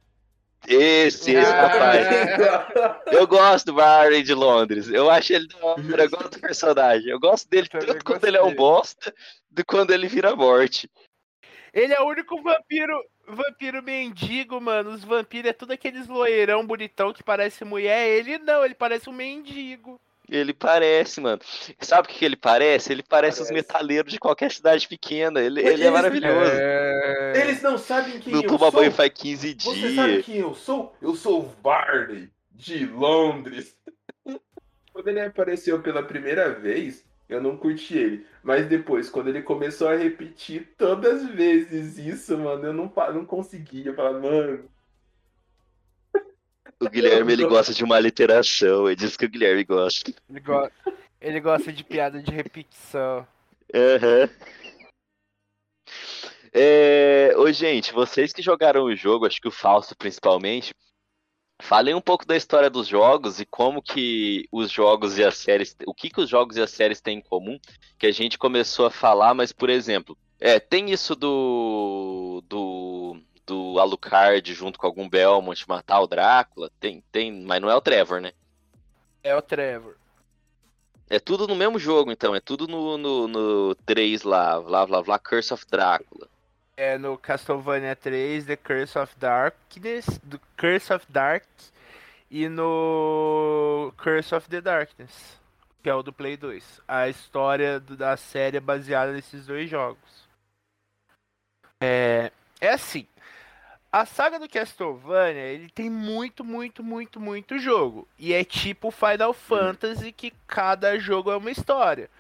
Esse, esse, Ah. papai. [LAUGHS] Eu gosto do Barney de Londres. Eu acho ele da hora, eu gosto do personagem. Eu gosto dele Também tanto quando ele é um bosta, do quando ele vira morte. Ele é o único vampiro, vampiro mendigo, mano. Os vampiros é tudo aqueles loirão bonitão que parece mulher. Ele não, ele parece um mendigo. Ele parece, mano. Sabe o que ele parece? Ele parece, os Parece. metaleiros de qualquer cidade pequena. Ele, ele é maravilhoso. É... Eles não sabem quem Não eu toma sou. banho faz 15 Você sabe dias. quem eu sou? Eu sou o Barney de Londres. [LAUGHS] Quando ele apareceu pela primeira vez, eu não curti ele. Mas depois, quando ele começou a repetir todas as vezes isso, mano, eu não, não conseguia. Eu falava, mano, O Guilherme ele gosta de uma literação. É disso que o Guilherme gosta. Ele, go- ele gosta de piada de repetição. Aham. É... Ô, gente, vocês que jogaram o jogo, acho que o Fausto principalmente, falem um pouco da história dos jogos e como que os jogos e as séries, o que que os jogos e as séries têm em comum, que a gente começou a falar, mas por exemplo, é, tem isso do do do Alucard junto com algum Belmont matar o Drácula, tem, tem, mas não é o Trevor, né? É o Trevor. É tudo no mesmo jogo, então. É tudo no, no, no 3 lá. Blá, blá, blá. Curse of Drácula. É no Castlevania 3, The Curse of Darkness, do Curse of Dark e no Curse of the Darkness, que é o do Play 2. A história do- da série é baseada nesses dois jogos. É, é assim, a saga do Castlevania, ele tem muito, muito, muito, muito jogo. E é tipo Final Fantasy, que cada jogo é uma história.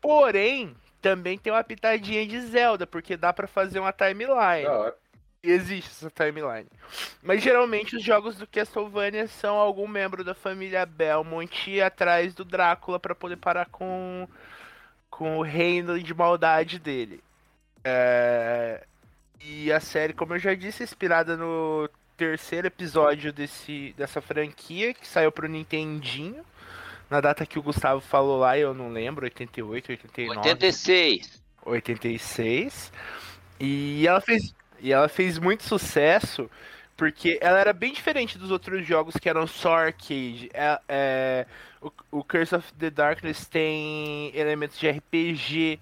Porém, também tem uma pitadinha de Zelda, porque dá pra fazer uma timeline. da hora. Existe essa timeline. Mas geralmente os jogos do Castlevania são algum membro da família Belmont ir atrás do Drácula pra poder parar com, com o reino de maldade dele. É, E a série, como eu já disse, é inspirada no terceiro episódio desse, dessa franquia, que saiu pro Nintendinho. Na data que o Gustavo falou lá, eu não lembro, 88, 89. 86. 86. E ela fez e ela fez muito sucesso porque ela era bem diferente dos outros jogos que eram só arcade. É, é, o, o Curse of the Darkness tem elementos de RPG.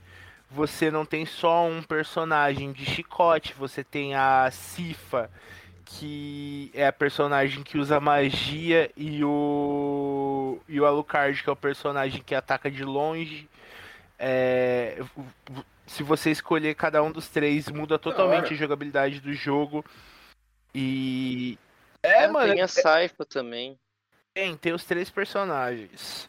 Você não tem só um personagem de chicote, você tem a Cifa, que é a personagem que usa magia, e o, e o Alucard, que é o personagem que ataca de longe. É, Se você escolher cada um dos três, muda totalmente a jogabilidade do jogo. E. É, Ah, mano. Tem a Saifa também. Tem, tem os três personagens.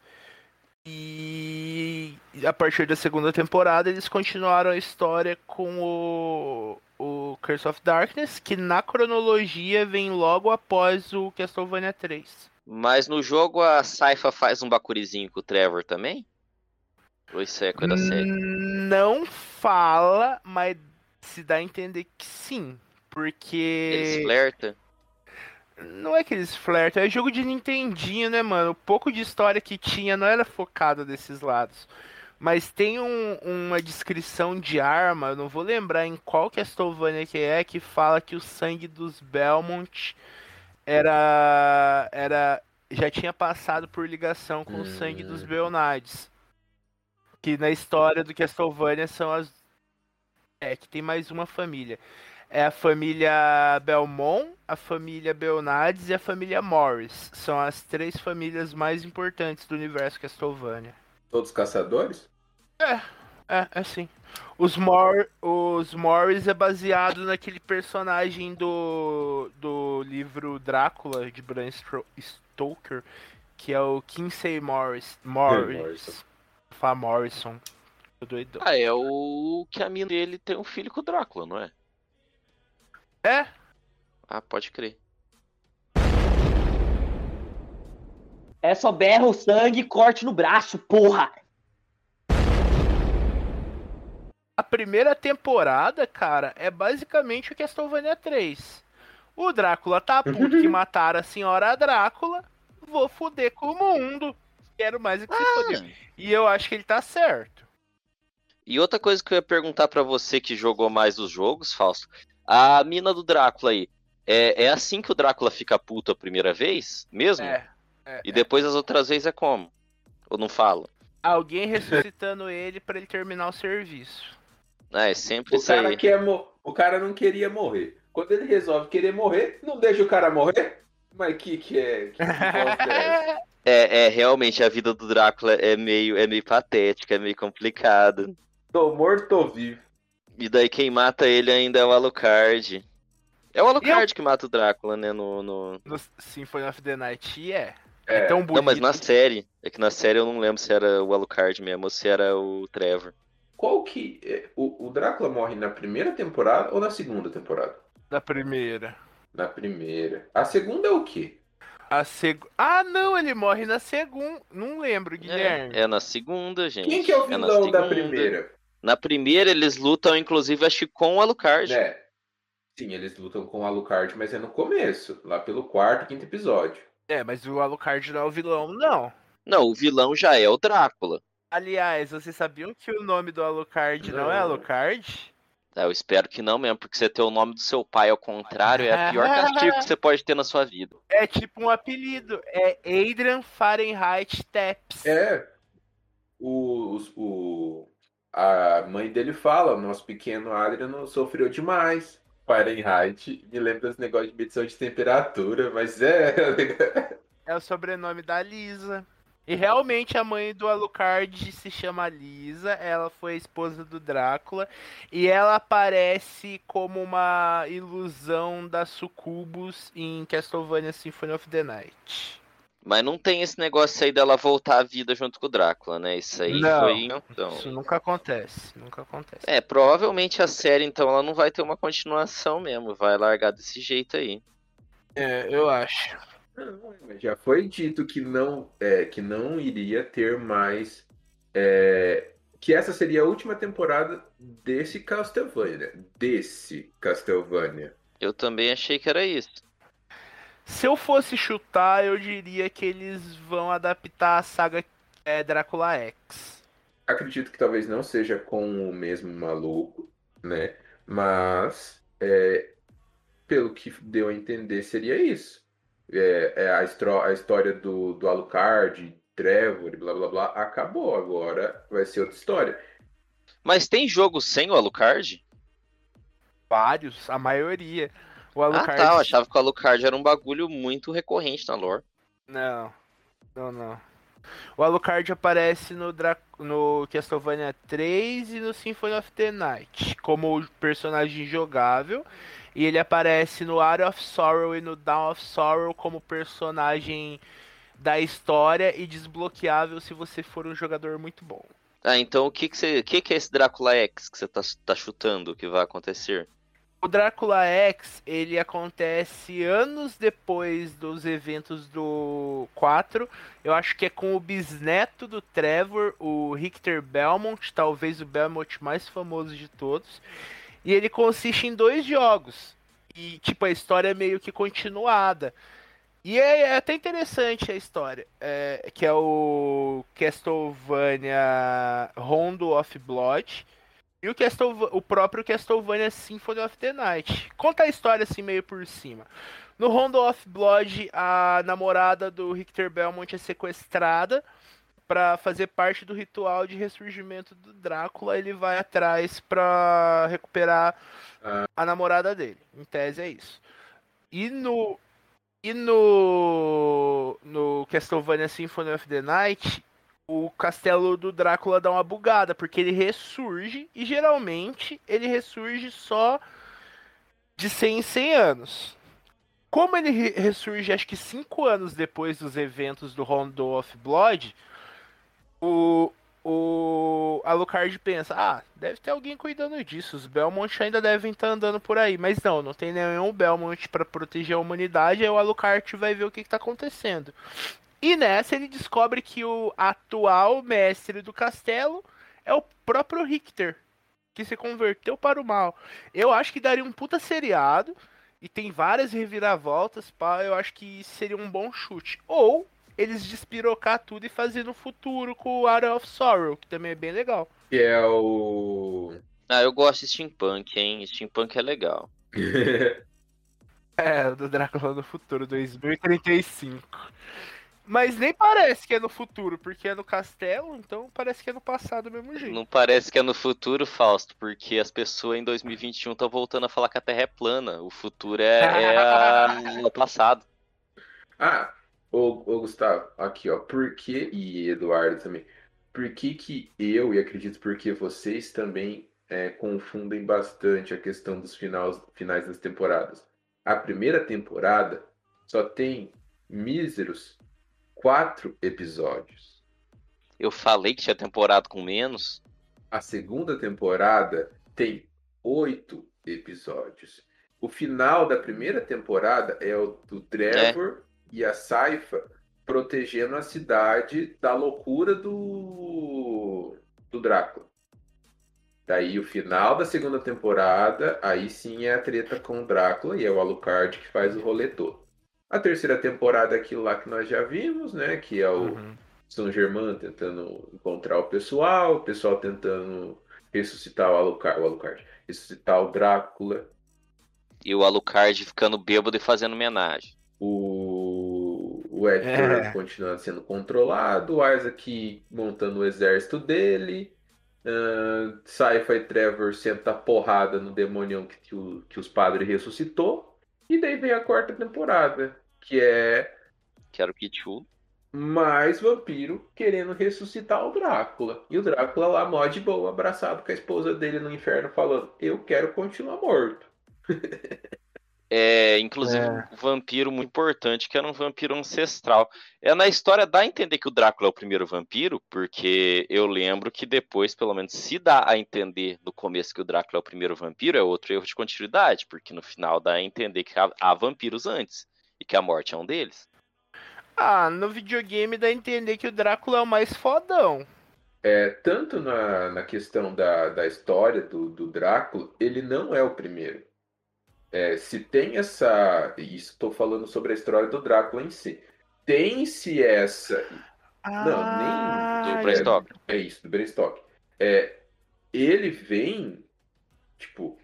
E a partir da segunda temporada eles continuaram a história com o, o Curse of Darkness, que na cronologia vem logo após o Castlevania 3. Mas no jogo a Saifa faz um bacurizinho com o Trevor também? Ou isso é coisa da série? Não fala, mas se dá a entender que sim. Porque. Eles flertam? Não é que eles flertam, é jogo de Nintendinho, né, mano? O pouco de história que tinha não era focado desses lados. Mas tem um- uma descrição de arma, eu não vou lembrar em qual Castlevania que é, que fala que o sangue dos Belmont era. era já tinha passado por ligação com o sangue dos Hum. Belnades. Que na história do Castlevania são as. É, que tem mais uma família. É a família Belmont, a família Belnades e a família Morris. São as três famílias mais importantes do universo Castlevania. Todos caçadores? É, é assim. Os, Mor os Morris é baseado naquele personagem do, do livro Drácula, de Bram Stoker, que é o Kinsey Morris. Morris. Morrison. Fala Morrison. Doidão. Ah, é o que a mina dele tem um filho com o Drácula, não é? É? Ah, pode crer. É só berra o sangue e corte no braço, porra! A primeira temporada, cara, é basicamente o Castlevania 3. O Drácula tá puto que [LAUGHS] mataram a senhora Drácula. Vou foder com o mundo. Quero mais é que se foder. E eu acho que ele tá certo. E outra coisa que eu ia perguntar pra você que jogou mais os jogos, Fausto. A mina do Drácula aí. É, é assim que o Drácula fica puto a primeira vez? Mesmo? É. é, E é. depois as outras vezes é como? Ou não fala? Alguém ressuscitando [LAUGHS] ele pra ele terminar o serviço. Ah, é sempre O isso cara, aí. quer mo- o cara não queria morrer. Quando ele resolve querer morrer, não deixa o cara morrer? Mas que que é? Que, é? [LAUGHS] É, é, realmente, a vida do Drácula é meio, é meio patética, é meio complicada. Tô morto, tô vivo. E daí quem mata ele ainda é o Alucard. É o Alucard que mata o Drácula, né? No, no... No Symphony of the Night é. É, É tão bonito. Não, mas na série. É que na série eu não lembro se era o Alucard mesmo ou se era o Trevor. Qual que. é- o, o Drácula morre na primeira temporada ou na segunda temporada? Da primeira. Na primeira. A segunda é o quê? A seg... Ah, não, ele morre na segunda. Não lembro, Guilherme. É, é na segunda, gente. Quem que é o na vilão da segunda. primeira? Na primeira eles lutam, inclusive, acho que com o Alucard. É. Sim, eles lutam com o Alucard, mas é no começo, lá pelo quarto, quinto episódio. É, mas o Alucard não é o vilão, não. Não, o vilão já é o Drácula. Aliás, vocês sabiam que o nome do Alucard não, é Não. Alucard? É, eu espero que não mesmo, porque você ter o nome do seu pai ao contrário é a pior [LAUGHS] castigo que você pode ter na sua vida. É tipo um apelido. É Adrian Fahrenheit Taps. É. O, o, a mãe dele fala, o nosso pequeno Adriano sofreu demais. Fahrenheit, me lembra dos negócios de medição de temperatura, mas é. [LAUGHS] É o sobrenome da Lisa. E realmente a mãe do Alucard se chama Lisa, ela foi esposa do Drácula e ela aparece como uma ilusão da Sucubus em Castlevania Symphony of the Night. Mas não tem esse negócio aí dela voltar à vida junto com o Drácula, né? Isso aí Não, foi. Então. Isso nunca acontece, nunca acontece. É, provavelmente a série, então, ela não vai ter uma continuação mesmo. Vai largar desse jeito aí. É, eu acho. Já foi dito que não, é, que não iria ter mais. é, que essa seria a última temporada desse Castlevania. Desse Castlevania. Eu também achei que era isso. Se eu fosse chutar, eu diria que eles vão adaptar a saga é, Drácula X. Acredito que talvez não seja com o mesmo maluco, né? Mas, é, pelo que deu a entender, seria isso. É, é a, a história do, do Alucard, Trevor e blá blá blá acabou. Agora vai ser outra história. Mas tem jogo sem o Alucard? Vários, a maioria. O Ah, Alucard. tá. Eu achava que o Alucard era um bagulho muito recorrente na lore. Não. Não, não. O Alucard aparece no, Dra no Castlevania 3 e no Symphony of the Night como personagem jogável. E ele aparece no Art of Sorrow e no Dawn of Sorrow como personagem da história e desbloqueável se você for um jogador muito bom. Ah, então o que que, você, que, que é esse Drácula X que você tá, tá chutando que vai acontecer? O Drácula X, ele acontece anos depois dos eventos do 4. Eu acho que é com o bisneto do Trevor, o Richter Belmont, talvez o Belmont mais famoso de todos. E ele consiste em dois jogos. E, tipo, a história é meio que continuada. E é, é até interessante a história. É, que é o Castlevania Rondo of Blood e o, o próprio Castlevania Symphony of the Night. Conta a história assim meio por cima. No Rondo of Blood, a namorada do Richter Belmont é sequestrada para fazer parte do ritual de ressurgimento do Drácula. Ele vai atrás para recuperar a namorada dele. Em tese é isso. E no e no no Castlevania Symphony of the Night, o castelo do Drácula dá uma bugada, porque ele ressurge e geralmente ele ressurge só de 100 em 100 anos. Como ele ressurge acho que 5 anos depois dos eventos do Rondo of Blood, o, o Alucard pensa, ah, deve ter alguém cuidando disso, os Belmont ainda devem estar andando por aí, mas não, não tem nenhum Belmont para proteger a humanidade, aí o Alucard vai ver o que está acontecendo. E nessa ele descobre que o atual mestre do castelo é o próprio Richter, que se converteu para o mal. Eu acho que daria um puta seriado e tem várias reviravoltas, pá, eu acho que seria um bom chute. Ou eles despirocar tudo e fazer no futuro com o Art of Sorrow, que também é bem legal. Que é o. Ah, eu gosto de steampunk, hein? Steampunk é legal. [LAUGHS] é, do Drácula do futuro, 2035. Mas nem parece que é no futuro, porque é no castelo, então parece que é no passado do mesmo jeito. Não parece que é no futuro, Fausto, porque as pessoas em 2021 estão voltando a falar que a Terra é plana. O futuro é, é a... [LAUGHS] o passado. Ah, ô, ô Gustavo, aqui ó, por que, e Eduardo também, por que que eu, e acredito porque vocês também é, confundem bastante a questão dos finais, finais das temporadas? A primeira temporada só tem míseros quatro episódios. Eu falei que tinha temporada com menos. A segunda temporada tem oito episódios. O final da primeira temporada é o do Trevor é. e a Saifa protegendo a cidade da loucura do, do Drácula. Daí o final da segunda temporada, aí sim é a treta com o Drácula e é o Alucard que faz o rolê todo. A terceira temporada é aquilo lá que nós já vimos, né? Que é o uhum. São Germain tentando encontrar o pessoal, o pessoal tentando ressuscitar o Alucard, o Alucard ressuscitar o Drácula. E o Alucard ficando bêbado e fazendo homenagem. O, o Hector é. continuando sendo controlado, o Isaac montando o exército dele. Uh, Saifa e Trevor senta porrada no demonião que, que, o, que os padres ressuscitou. E daí vem a quarta temporada, que é. Que era o Pichu. Mais vampiro querendo ressuscitar o Drácula. E o Drácula lá, mó de boa, abraçado com a esposa dele no inferno, falando: Eu quero continuar morto. [LAUGHS] É, inclusive, é. um vampiro muito importante, que era um vampiro ancestral. É na história dá a entender que o Drácula é o primeiro vampiro, porque eu lembro que depois, pelo menos, se dá a entender no começo que o Drácula é o primeiro vampiro, é outro erro de continuidade, porque no final dá a entender que há, há vampiros antes e que a morte é um deles. Ah, no videogame dá a entender que o Drácula é o mais fodão. É, tanto na, na questão da, da história do, do Drácula, ele não é o primeiro é, se tem essa. Isso estou falando sobre a história do Drácula em si. Tem-se essa. Ah, não, nem. Do Bram Stoker. É, é isso, do Stoker. É, ele vem. Tipo.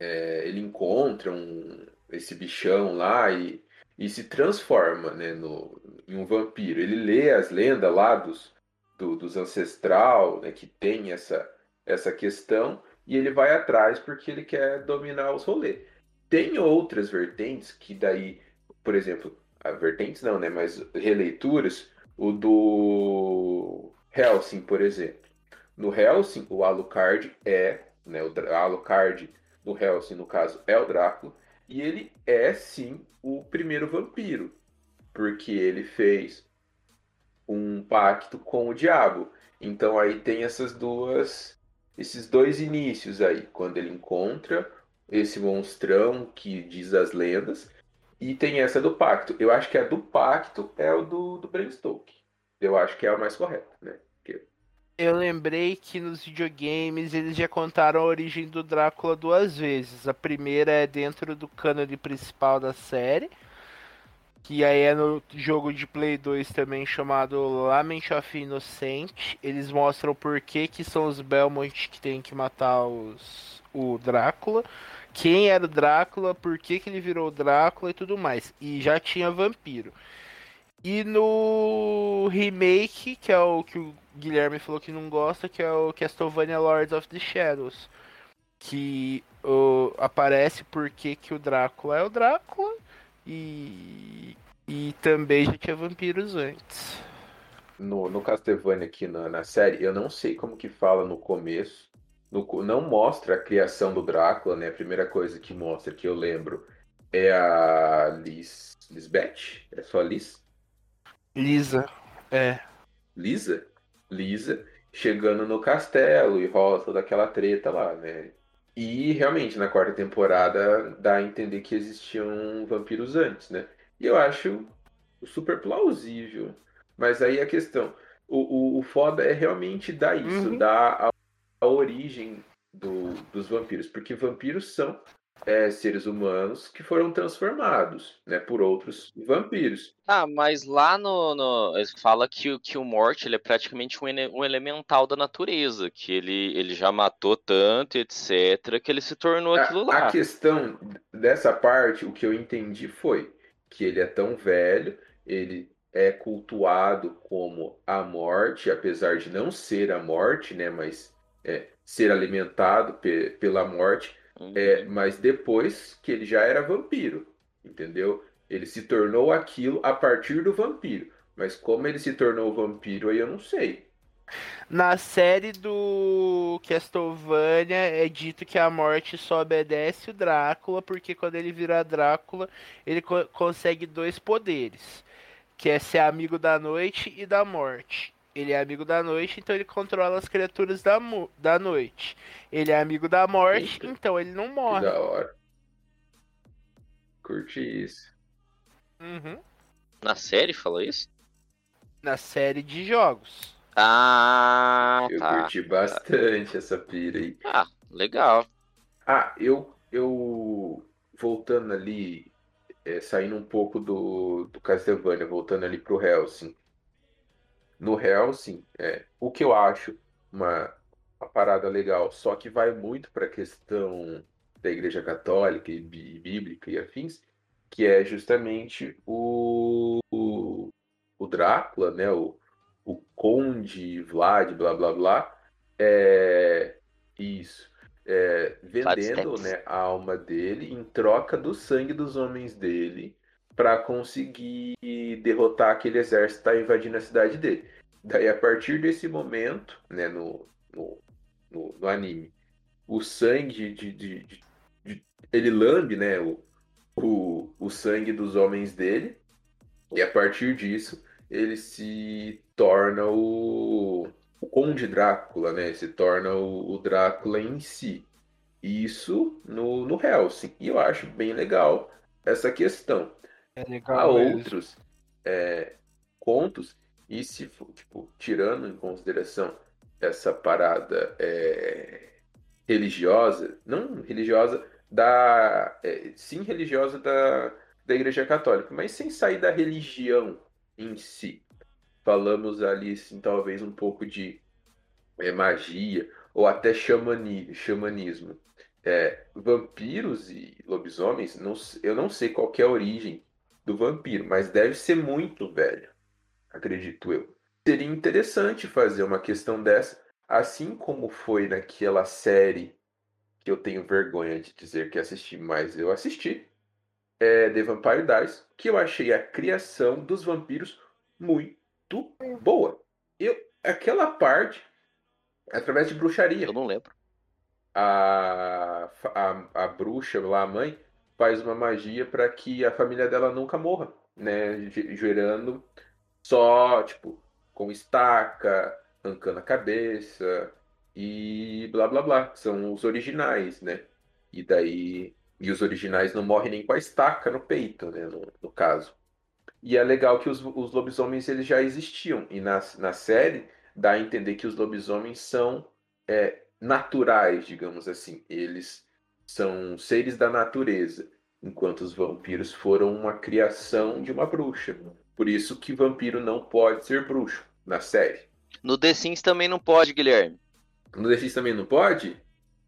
É, ele encontra um, esse bichão lá e, e se transforma né, no, em um vampiro. Ele lê as lendas lá dos, do, dos ancestral, né, que tem essa, essa questão e ele vai atrás porque ele quer dominar os rolês. Tem outras vertentes que daí, por exemplo, vertentes não, né, mas releituras, o do Helsing, por exemplo. No Helsing, o Alucard é, né, o Alucard no Helsing, no caso, é o Drácula, e ele é sim o primeiro vampiro, porque ele fez um pacto com o diabo. Então aí tem essas duas, esses dois inícios aí, quando ele encontra esse monstrão que diz as lendas, e tem essa do pacto. Eu acho que a do pacto é o do, do Bram Stoker. Eu acho que é a mais correta, né? Eu lembrei que nos videogames eles já contaram a origem do Drácula duas vezes. A primeira é dentro do cânone principal da série, que aí é no jogo de Play 2 também chamado Lament of Innocent. Eles mostram por que, que são os Belmont que tem que matar os, o Drácula, quem era o Drácula, por que, que ele virou Drácula e tudo mais. E já tinha vampiro. E no remake, que é o que o Guilherme falou que não gosta, que é o Castlevania Lords of the Shadows. Que aparece porque que o Drácula é o Drácula e, e também já tinha vampiros antes. No, no Castlevania aqui na, na série, eu não sei como que fala no começo. No não mostra a criação do Drácula, né? A primeira coisa que mostra que eu lembro é a Liz, Lisbeth? É só Liz? Lisa, é. Lisa? Lisa chegando no castelo e rola toda aquela treta lá, né? E realmente na quarta temporada dá a entender que existiam vampiros antes, né? E eu acho super plausível. Mas aí a questão, o, o, o foda é realmente dar isso, Uhum. dar a, a origem do- dos vampiros, porque vampiros são é, seres humanos que foram transformados, né, por outros vampiros. Ah, mas lá no, no fala que, o- que o Morte ele é praticamente um, um elemental da natureza, que ele, ele já matou tanto, etc, que ele se tornou aquilo A, lá. a questão dessa parte, o que eu entendi foi que ele é tão velho, ele é cultuado como a morte, apesar de não ser a morte, né, mas é, ser alimentado pe- pela morte, é, Uhum. mas depois que ele já era vampiro, entendeu? Ele se tornou aquilo a partir do vampiro. Mas como ele se tornou vampiro, aí eu não sei. Na série do Castlevania é dito que a morte só obedece o Drácula, porque quando ele vira Drácula, ele co- consegue dois poderes, que é ser amigo da noite e da morte. Ele é amigo da noite, então ele controla as criaturas da, da noite. Ele é amigo da morte, Eita. então ele não Que morre. da hora. Curti isso. Uhum. Na série falou isso? Na série de jogos. Ah, Eu tá. curti bastante essa pira aí. Ah, legal. Ah, eu, eu voltando ali, é, saindo um pouco do, do Castlevania, voltando ali pro Hellsing. No Hellsing, é, o que eu acho uma, uma parada legal, só que vai muito para a questão da Igreja Católica e bí- bíblica e afins, que é justamente o, o, o Drácula, né? O, o Conde Vlad, blá blá blá. É, isso. É, vendendo, né, a alma dele em troca do sangue dos homens dele para conseguir derrotar aquele exército que está invadindo a cidade dele. Daí, a partir desse momento, né, no, no, no, no anime, o sangue de, de, de- de- ele lambe, né, o, o, o sangue dos homens dele, e a partir disso ele se torna o, o Conde Drácula, né? Se torna o, o Drácula em si. Isso no, no Hellsing. E eu acho bem legal essa questão. É mesmo. outros é, contos, e se tipo, tirando em consideração essa parada é, religiosa, não religiosa da, é, sim religiosa da, da Igreja Católica, mas sem sair da religião em si. Falamos ali, assim, talvez um pouco de é, magia ou até xamani, xamanismo. É, vampiros e lobisomens, não, eu não sei qual que é a origem do vampiro, mas deve ser muito velho, acredito eu. Seria interessante fazer uma questão dessa, assim como foi naquela série que eu tenho vergonha de dizer que assisti, mas eu assisti, é The Vampire Diaries, que eu achei a criação dos vampiros muito boa. Eu, aquela parte, através de bruxaria. Eu não lembro. a, a, a bruxa lá, a mãe, faz uma magia para que a família dela nunca morra, né? Ge- Gerando só, tipo, com estaca, arrancando a cabeça e blá blá blá. São os originais, né? E daí. E os originais não morrem nem com a estaca no peito, né? No, no caso. E é legal que os, os lobisomens eles já existiam. E na, na série dá a entender que os lobisomens são é, naturais, digamos assim. Eles são seres da natureza, enquanto os vampiros foram uma criação de uma bruxa. Por isso que vampiro não pode ser bruxo na série. No The Sims também não pode, Guilherme. No The Sims também não pode?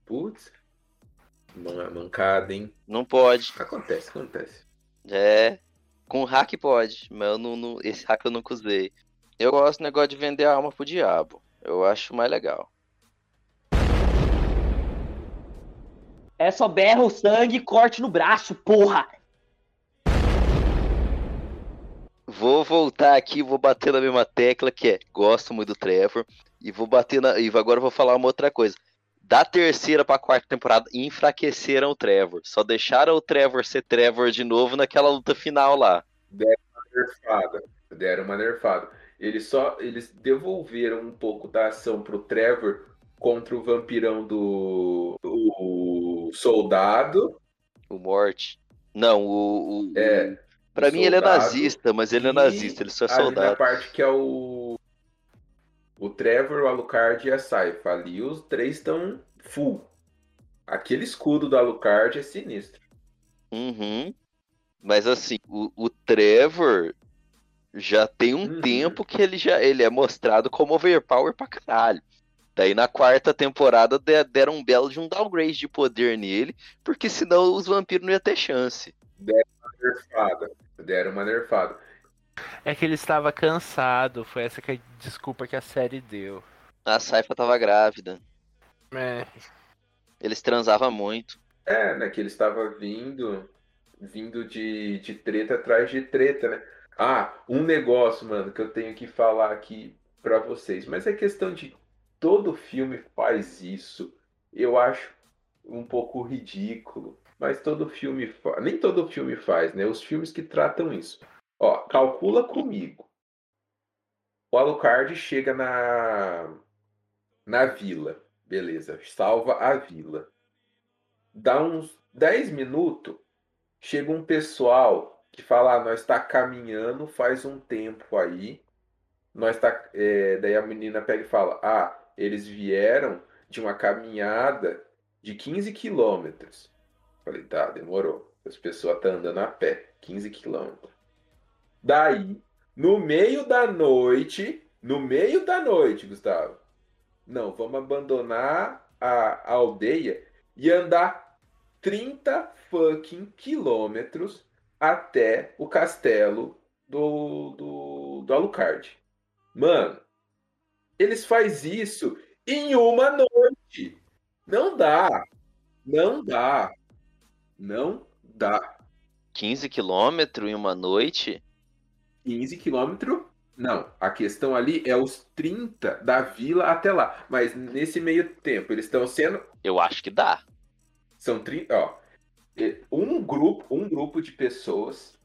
Putz. Man- Mancada, hein? Não pode. Acontece, acontece. É. Com hack pode, mas eu não, não- esse hack eu nunca usei. Eu gosto do negócio de vender a alma pro diabo. Eu acho mais legal. É só berra o sangue e corte no braço, porra! Vou voltar aqui, vou bater na mesma tecla que é gosto muito do Trevor. E vou bater na. E agora eu vou falar uma outra coisa. Da terceira pra quarta temporada, enfraqueceram o Trevor. Só deixaram o Trevor ser Trevor de novo naquela luta final lá. nerfada. Deram uma nerfada. Eles só eles devolveram um pouco da ação pro Trevor contra o vampirão do, do soldado. O Morte. Não, o. o É, pra o mim ele é nazista, mas ele é nazista, ele só é soldado. parte que é o o Trevor, o Alucard e a Saifa. Ali os três estão full. Aquele escudo do Alucard é sinistro. Uhum. Mas assim, o, o Trevor já tem um Uhum. tempo que ele já ele é mostrado como overpower pra caralho. Daí na quarta temporada de- deram um belo de um downgrade de poder nele, porque senão os vampiros não iam ter chance. Nerfada. Deram uma nerfada. É que ele estava cansado, foi essa que a desculpa que a série deu. A Saifa tava grávida. É, Eles transavam muito. É, né? Que ele estava vindo, vindo de, de treta atrás de treta, né? Ah, um negócio, mano, que eu tenho que falar aqui pra vocês. Mas é questão de todo filme faz isso. Eu acho um pouco ridículo. Mas todo filme faz. Nem todo filme faz, né? Os filmes que tratam isso. Ó, calcula comigo. O Alucard chega na na vila. Beleza, salva a vila dá uns 10 minutos, chega um pessoal que fala, ah, nós está caminhando faz um tempo aí, nós tá, é, daí a menina pega e fala, ah, eles vieram de uma caminhada de 15 quilômetros. Falei, tá, demorou. As pessoas estão andando a pé, 15 quilômetros. Daí, no meio da noite, no meio da noite, Gustavo, não, vamos abandonar a, a aldeia e andar 30 fucking quilômetros até o castelo do, do, do Alucard. Mano, eles faz isso em uma noite. Não dá. Não dá. Não dá. 15 quilômetros em uma noite? 15 quilômetros. Não, a questão ali é os 30 da vila até lá. Mas nesse meio tempo, eles estão sendo Eu acho que dá. São 30, ó. Um grupo, um grupo de pessoas,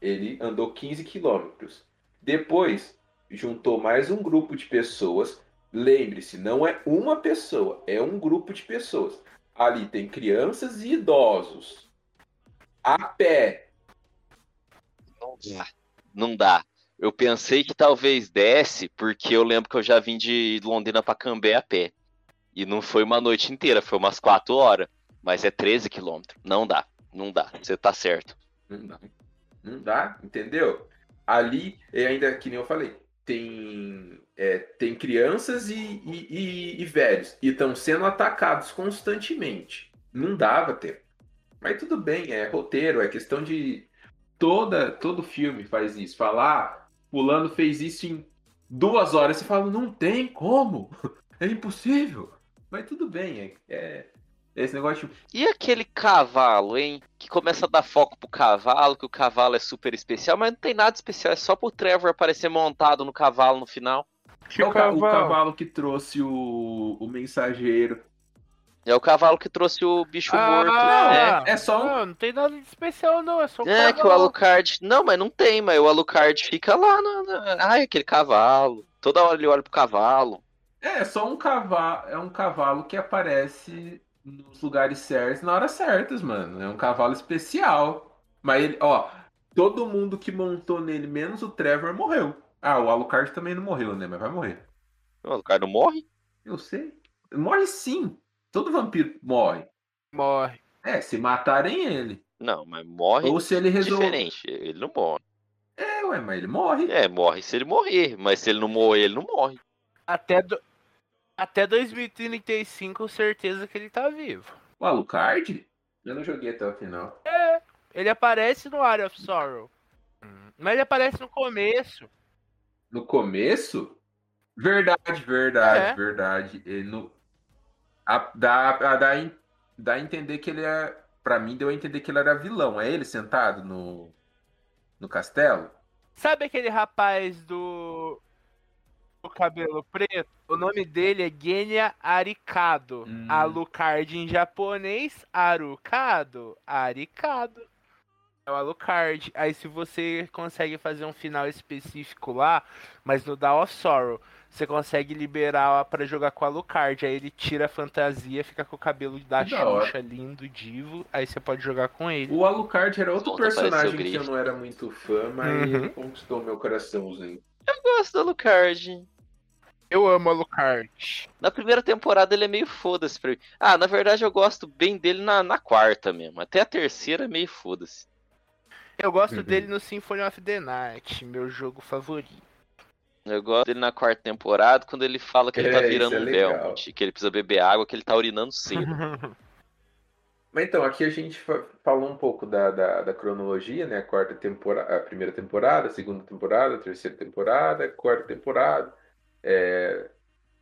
ele andou 15 quilômetros. Depois, juntou mais um grupo de pessoas. Lembre-se, não é uma pessoa, é um grupo de pessoas. Ali tem crianças e idosos. A pé. Não dá. Não dá. Eu pensei que talvez desse, porque eu lembro que eu já vim de Londrina pra Cambé a pé. E não foi uma noite inteira, foi umas 4 horas. Mas é 13 quilômetros. Não dá. Não dá. Você tá certo. Não dá. Não dá, entendeu? Ali, e ainda que nem eu falei, tem, é, tem crianças e, e, e- e velhos. E estão sendo atacados constantemente. Não dava tempo. Mas tudo bem, é roteiro, é questão de. Toda, todo filme faz isso. Falar, fulano fez isso em duas horas. Você fala, não tem como. [LAUGHS] É impossível. Mas tudo bem, é, é, Esse negócio, E aquele cavalo, hein? Que começa a dar foco pro cavalo, que o cavalo é super especial, mas não tem nada especial, é só pro Trevor aparecer montado no cavalo no final. é o, ca- o cavalo que trouxe o, o mensageiro. É o cavalo que trouxe o bicho morto. Ah, É, é só um- Não, não tem nada de especial, não. É só um É, é que o cavalo. Alucard. Não, mas não tem, mas o Alucard fica lá no. na- Ai, aquele cavalo. Toda hora ele olha pro cavalo. É só um cavalo, é um cavalo que aparece nos lugares certos na hora certas, mano. É um cavalo especial. Mas ele, ó, todo mundo que montou nele, menos o Trevor, morreu. Ah, o Alucard também não morreu, né? Mas vai morrer. O Alucard não morre? Eu sei. Morre sim. Todo vampiro morre. Morre. É, se matarem ele. Não, mas morre Ou se ele resolve. diferente. Ele não morre. É, ué, mas ele morre. É, morre se ele morrer. Mas se ele não morrer, ele não morre. Até, do... Até 2035, certeza que ele tá vivo. O Alucard? Eu não joguei até o final. Ele aparece no Area of Sorrow. Mas ele aparece no começo. No começo? Verdade, verdade, É. verdade. Ele no... a- dá, a- dá, dá a entender que ele é. Pra mim, deu a entender que ele era vilão. É ele sentado no, no castelo? Sabe aquele rapaz do. Do cabelo preto? O nome dele é Genya Arikado. Hum. Alucard em japonês, Arukado, Arikado. É o Alucard. Aí se você consegue fazer um final específico lá, mas no Dawn of Sorrow, você consegue liberar pra jogar com o Alucard. Aí ele tira a fantasia, fica com o cabelo da Que da. Xuxa, lindo, divo. Aí você pode jogar com ele. O Alucard era outro Volta a aparecer personagem o que eu não era muito fã, mas Uhum. ele conquistou meu coraçãozinho. Eu gosto do Alucard. Eu amo Alucard. Na primeira temporada ele é meio foda-se pra mim. Ah, na verdade eu gosto bem dele na, na quarta mesmo. Até a terceira é meio foda-se. Eu gosto Uhum. dele no Symphony of the Night, meu jogo favorito. Eu gosto dele na quarta temporada quando ele fala que ele tá É, virando isso é um. Belmont, que ele precisa beber água, que ele tá urinando cedo. [LAUGHS] Mas então, aqui a gente fa- falou um pouco da, da, da cronologia, né? A quarta temporada, a primeira temporada, a segunda temporada, a terceira temporada, a quarta temporada. É,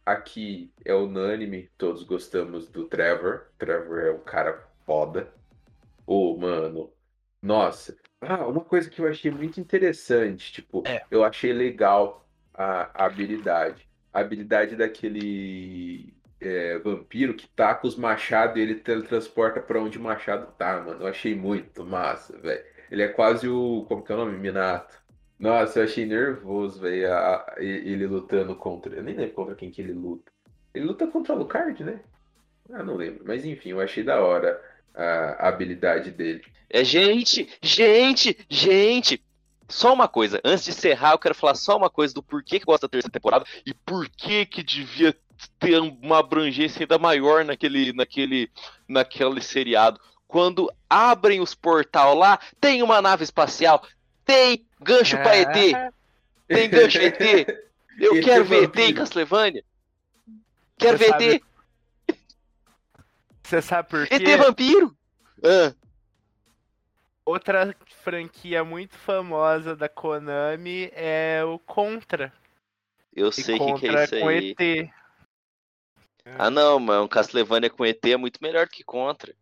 aqui é unânime, todos gostamos do Trevor. Trevor é um cara foda. Ô, mano, nossa. Ah, uma coisa que eu achei muito interessante, tipo, É. eu achei legal a, a habilidade. A habilidade daquele é, vampiro que tá com os machados e ele teletransporta pra onde o machado tá, mano. Eu achei muito massa, velho. Ele é quase o. Como que é o nome? Minato. Nossa, eu achei nervoso, velho. Ele lutando contra. Eu nem lembro contra quem que ele luta. Ele luta contra o Alucard, né? Ah, não lembro. Mas enfim, eu achei da hora a, habilidade dele. É gente, gente, gente. Só uma coisa, antes de encerrar, eu quero falar só uma coisa do porquê que eu gosto da terceira temporada e por que que devia ter uma abrangência ainda maior naquele, naquele, naquele seriado. Quando abrem os portal lá, tem uma nave espacial, tem gancho pra ET, tem gancho ET. [LAUGHS] Eu ET quero ver ET em. Castlevania. Quero Você ver sabe ET. Você sabe por quê? ET vampiro. Ah, Outra franquia muito famosa da Konami é o Contra. eu E sei o que, é isso com aí. ET. Ah não, mano, Castlevania com ET é muito melhor que Contra.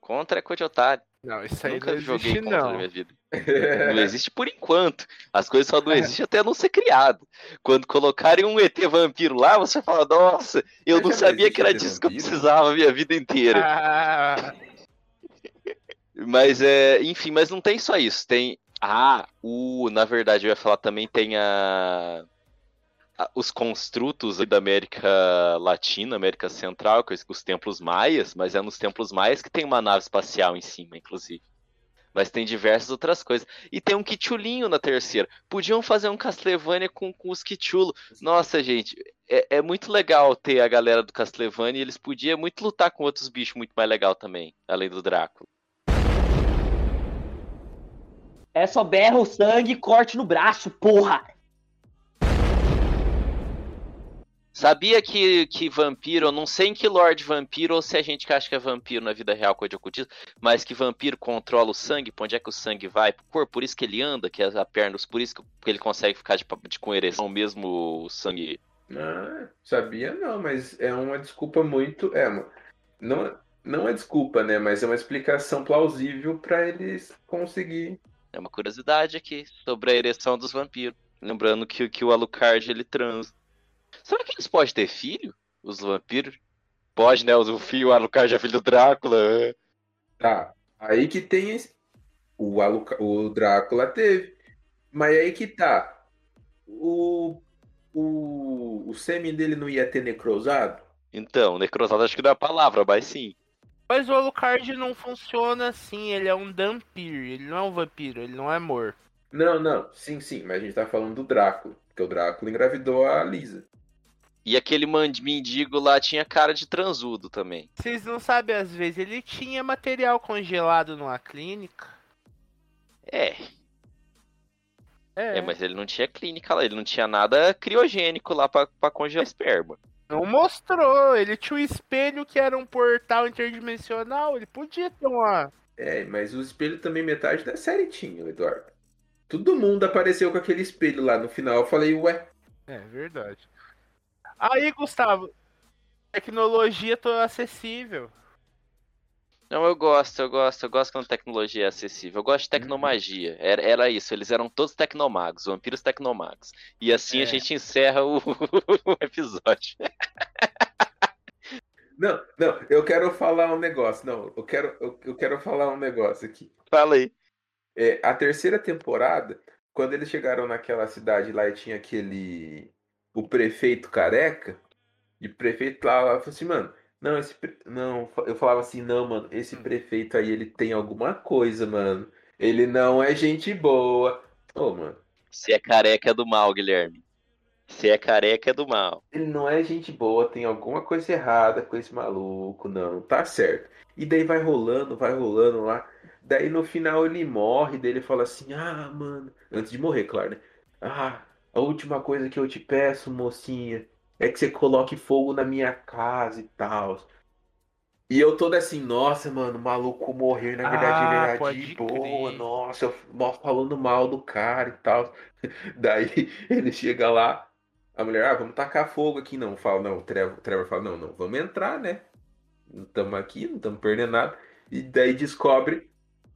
Contra é coisa de otário. Não, isso aí Nunca não joguei existe Contra não. na minha vida. [LAUGHS] Não existe por enquanto. As coisas só não existem até não ser criado. Quando colocarem um ET vampiro lá, você fala, nossa, eu não sabia que era disso que eu precisava a minha vida inteira. Ah, [LAUGHS] Mas é, enfim, mas não tem só isso. Tem. Ah, o. Na verdade, eu ia falar também tem a. os construtos da América Latina, América Central, os templos maias, mas é nos templos maias que tem uma nave espacial em cima, inclusive. Mas tem diversas outras coisas. E tem um Kichulinho na terceira. Podiam fazer um Castlevania com, com os Kichulo. Nossa, gente, é, é muito legal ter a galera do Castlevania e eles podiam muito lutar com outros bichos muito mais legal também, além do Drácula. É só berra o sangue e corte no braço, porra! Sabia que, que vampiro, eu não sei em que Lorde vampiro ou se a gente que acha que é vampiro na vida real, coisa de ocultismo, mas que vampiro controla o sangue, pra onde é que o sangue vai pro corpo, por isso que ele anda, que as a pernas, por isso que ele consegue ficar de, de, com ereção mesmo o sangue. Ah, sabia não, mas é uma desculpa muito. É, não, não é desculpa, né? Mas é uma explicação plausível pra eles conseguir. É uma curiosidade aqui sobre a ereção dos vampiros. Lembrando que, que o Alucard ele transa. Será que eles podem ter filho? Os vampiros? Pode, né? O filho, o Alucard é filho do Drácula. é. Tá. Aí que tem esse- o, Aluca... o Drácula teve. Mas aí que tá. O, o, o sêmen dele não ia ter necrosado? Então, necrosado acho que não é a palavra, mas sim. Mas o Alucard não funciona assim, ele é um Dampir, ele não é um vampiro, ele não é morto. Não, não. Sim, sim. Mas a gente tá falando do Drácula. Porque o Drácula engravidou a Lisa. E aquele mendigo lá tinha cara de transudo também. Vocês não sabem, às vezes ele tinha material congelado numa clínica. É, É, é, mas ele não tinha clínica lá, ele não tinha nada criogênico lá pra, pra congelar esperma. não mostrou. Ele tinha um espelho que era um portal interdimensional, ele podia ter uma. É, mas o espelho também metade da série tinha, Eduardo. Todo mundo apareceu com aquele espelho lá no final. Eu falei, ué, É verdade. Aí, Gustavo, tecnologia toda acessível. Não, eu gosto, eu gosto, eu gosto quando tecnologia é acessível. Eu gosto de tecnomagia. Era, era isso, eles eram todos tecnomagos, vampiros tecnomagos. E assim a É. gente encerra o, [LAUGHS] o episódio. Não, não, eu quero falar um negócio. Não, eu quero, eu, eu quero falar um negócio aqui. Fala aí. É, a terceira temporada, quando eles chegaram naquela cidade lá e tinha aquele. O prefeito careca, e o prefeito lá, lá falou assim, mano, não, esse. pre- Não, eu falava assim, não, mano, esse prefeito aí, ele tem alguma coisa, mano. Ele não é gente boa. Ô, mano. Se é careca é do mal, Guilherme. Se é careca é do mal. Ele não é gente boa, tem alguma coisa errada com esse maluco, não, tá certo. E daí vai rolando, vai rolando lá. Daí no final ele morre, daí ele fala assim: Ah, mano, antes de morrer, claro, né? Ah, a última coisa que eu te peço, mocinha, é que você coloque fogo na minha casa e tal. E eu todo assim, nossa, mano, o maluco morrer, na verdade Ah, ele era de boa, crer. nossa, eu falando mal do cara e tal. [LAUGHS] Daí [LAUGHS] ele chega lá, a mulher, ah, vamos tacar fogo aqui. Não, fala, não, o Trevor, Trevor fala, não, não, vamos entrar, né? Não estamos aqui, não estamos perdendo nada. E daí descobre,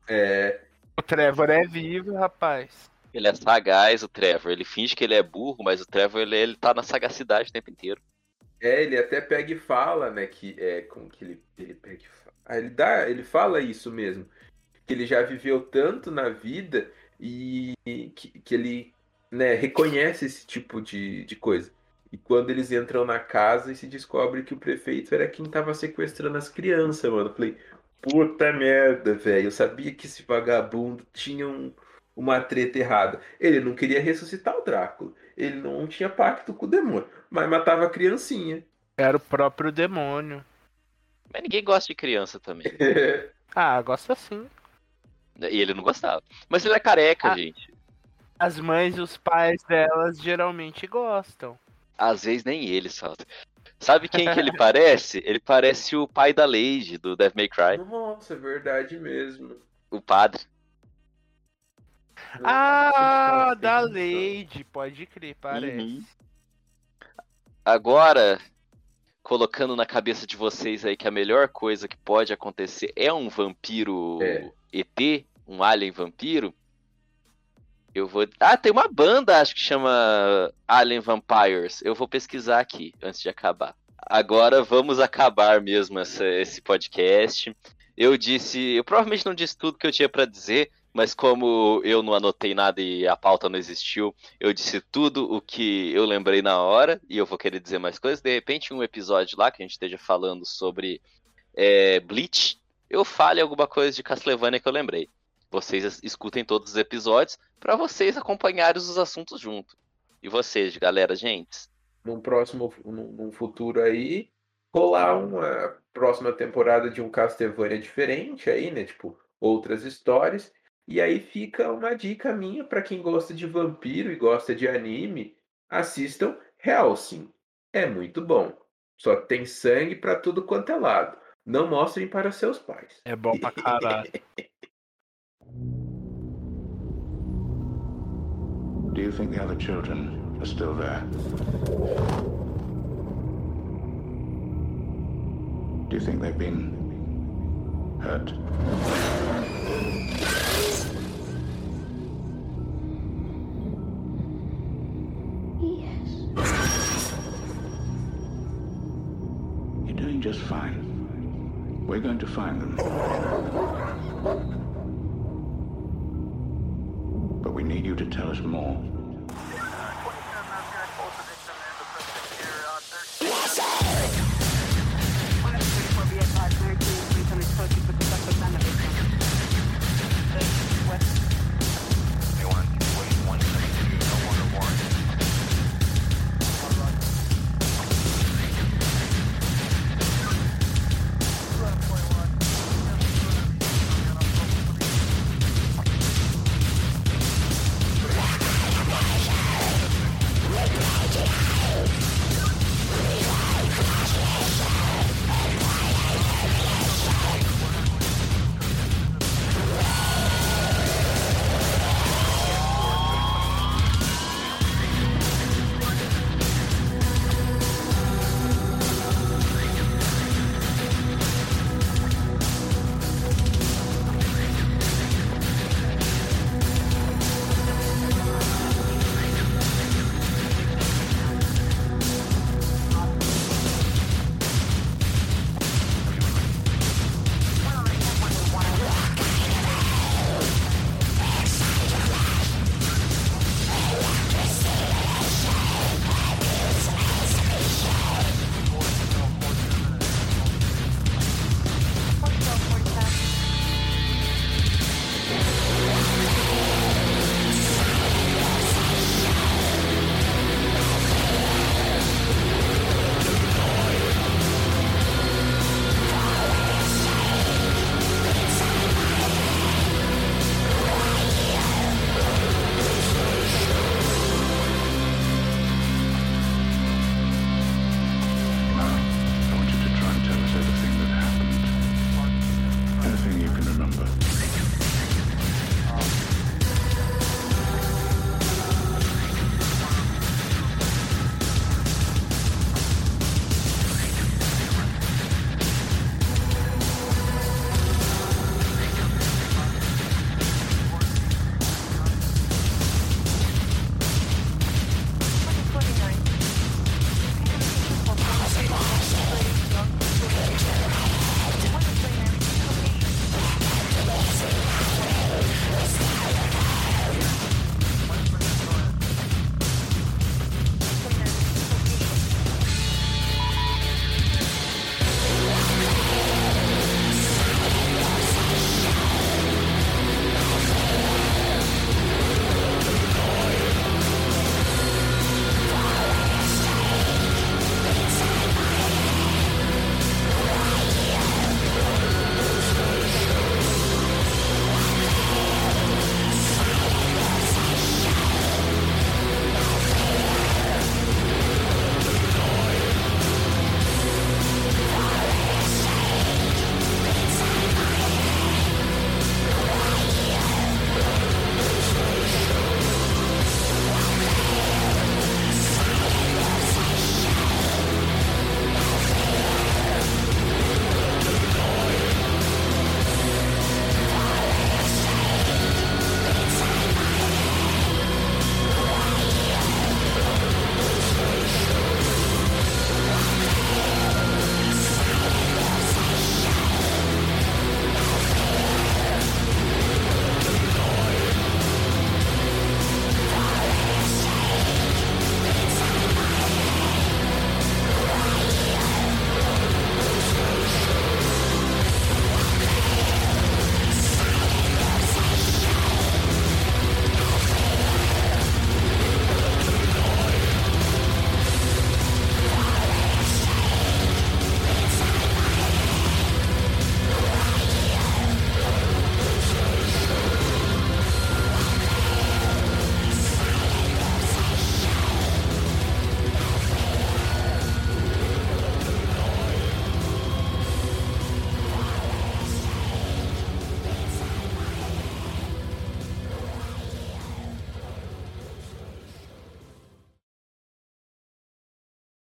é, O Trevor é vivo, rapaz. Ele é sagaz, o Trevor. Ele finge que ele é burro, mas o Trevor ele, ele tá na sagacidade o tempo inteiro. é, ele até pega e fala, né, que é, como que ele, ele pega e fala, ah, ele dá, ele fala isso mesmo, que ele já viveu tanto na vida e que, que ele, né, reconhece esse tipo de, de coisa. E quando eles entram na casa e se descobre que o prefeito era quem tava sequestrando as crianças, mano. Eu falei, puta merda, velho. Eu sabia que esse vagabundo tinha um- uma treta errada. Ele não queria ressuscitar o Drácula. Ele não tinha pacto com o demônio. Mas matava a criancinha. Era o próprio demônio. Mas ninguém gosta de criança também. [LAUGHS] Ah, gosta sim. E ele não gostava. Mas ele é careca, Ah. gente. As mães e os pais delas geralmente gostam. Às vezes nem ele salta. Sabe quem que ele [LAUGHS] parece? Ele parece o pai da Lady, do Devil May Cry. Nossa, é verdade mesmo. O padre. Ah, Nossa, da Lady, pode crer, parece. Uhum. Agora, colocando na cabeça de vocês aí que a melhor coisa que pode acontecer é um vampiro É. ET, um alien vampiro. Eu vou. Ah, tem uma banda, acho que chama Alien Vampires. Eu vou pesquisar aqui antes de acabar. Agora vamos acabar mesmo essa- esse podcast. Eu disse, eu provavelmente não disse tudo que eu tinha pra dizer, mas como eu não anotei nada e a pauta não existiu, eu disse tudo o que eu lembrei na hora e eu vou querer dizer mais coisas. De repente, um episódio lá que a gente esteja falando sobre é, Bleach, eu fale alguma coisa de Castlevania que eu lembrei. Vocês es- escutem todos os episódios para vocês acompanharem os assuntos junto. E vocês, galera, gente? num próximo, num futuro aí, rolar uma próxima temporada de um Castlevania diferente aí, né? Tipo, outras histórias. E aí fica uma dica minha para quem gosta de vampiro e gosta de anime, assistam Hellsing. É muito bom. Só tem sangue para tudo quanto é lado. Não mostrem para seus pais. É bom pra caralho. [LAUGHS] Do you think the other children are still there? Do you think they've been Hurt? We're going to find them. But we need you to tell us more.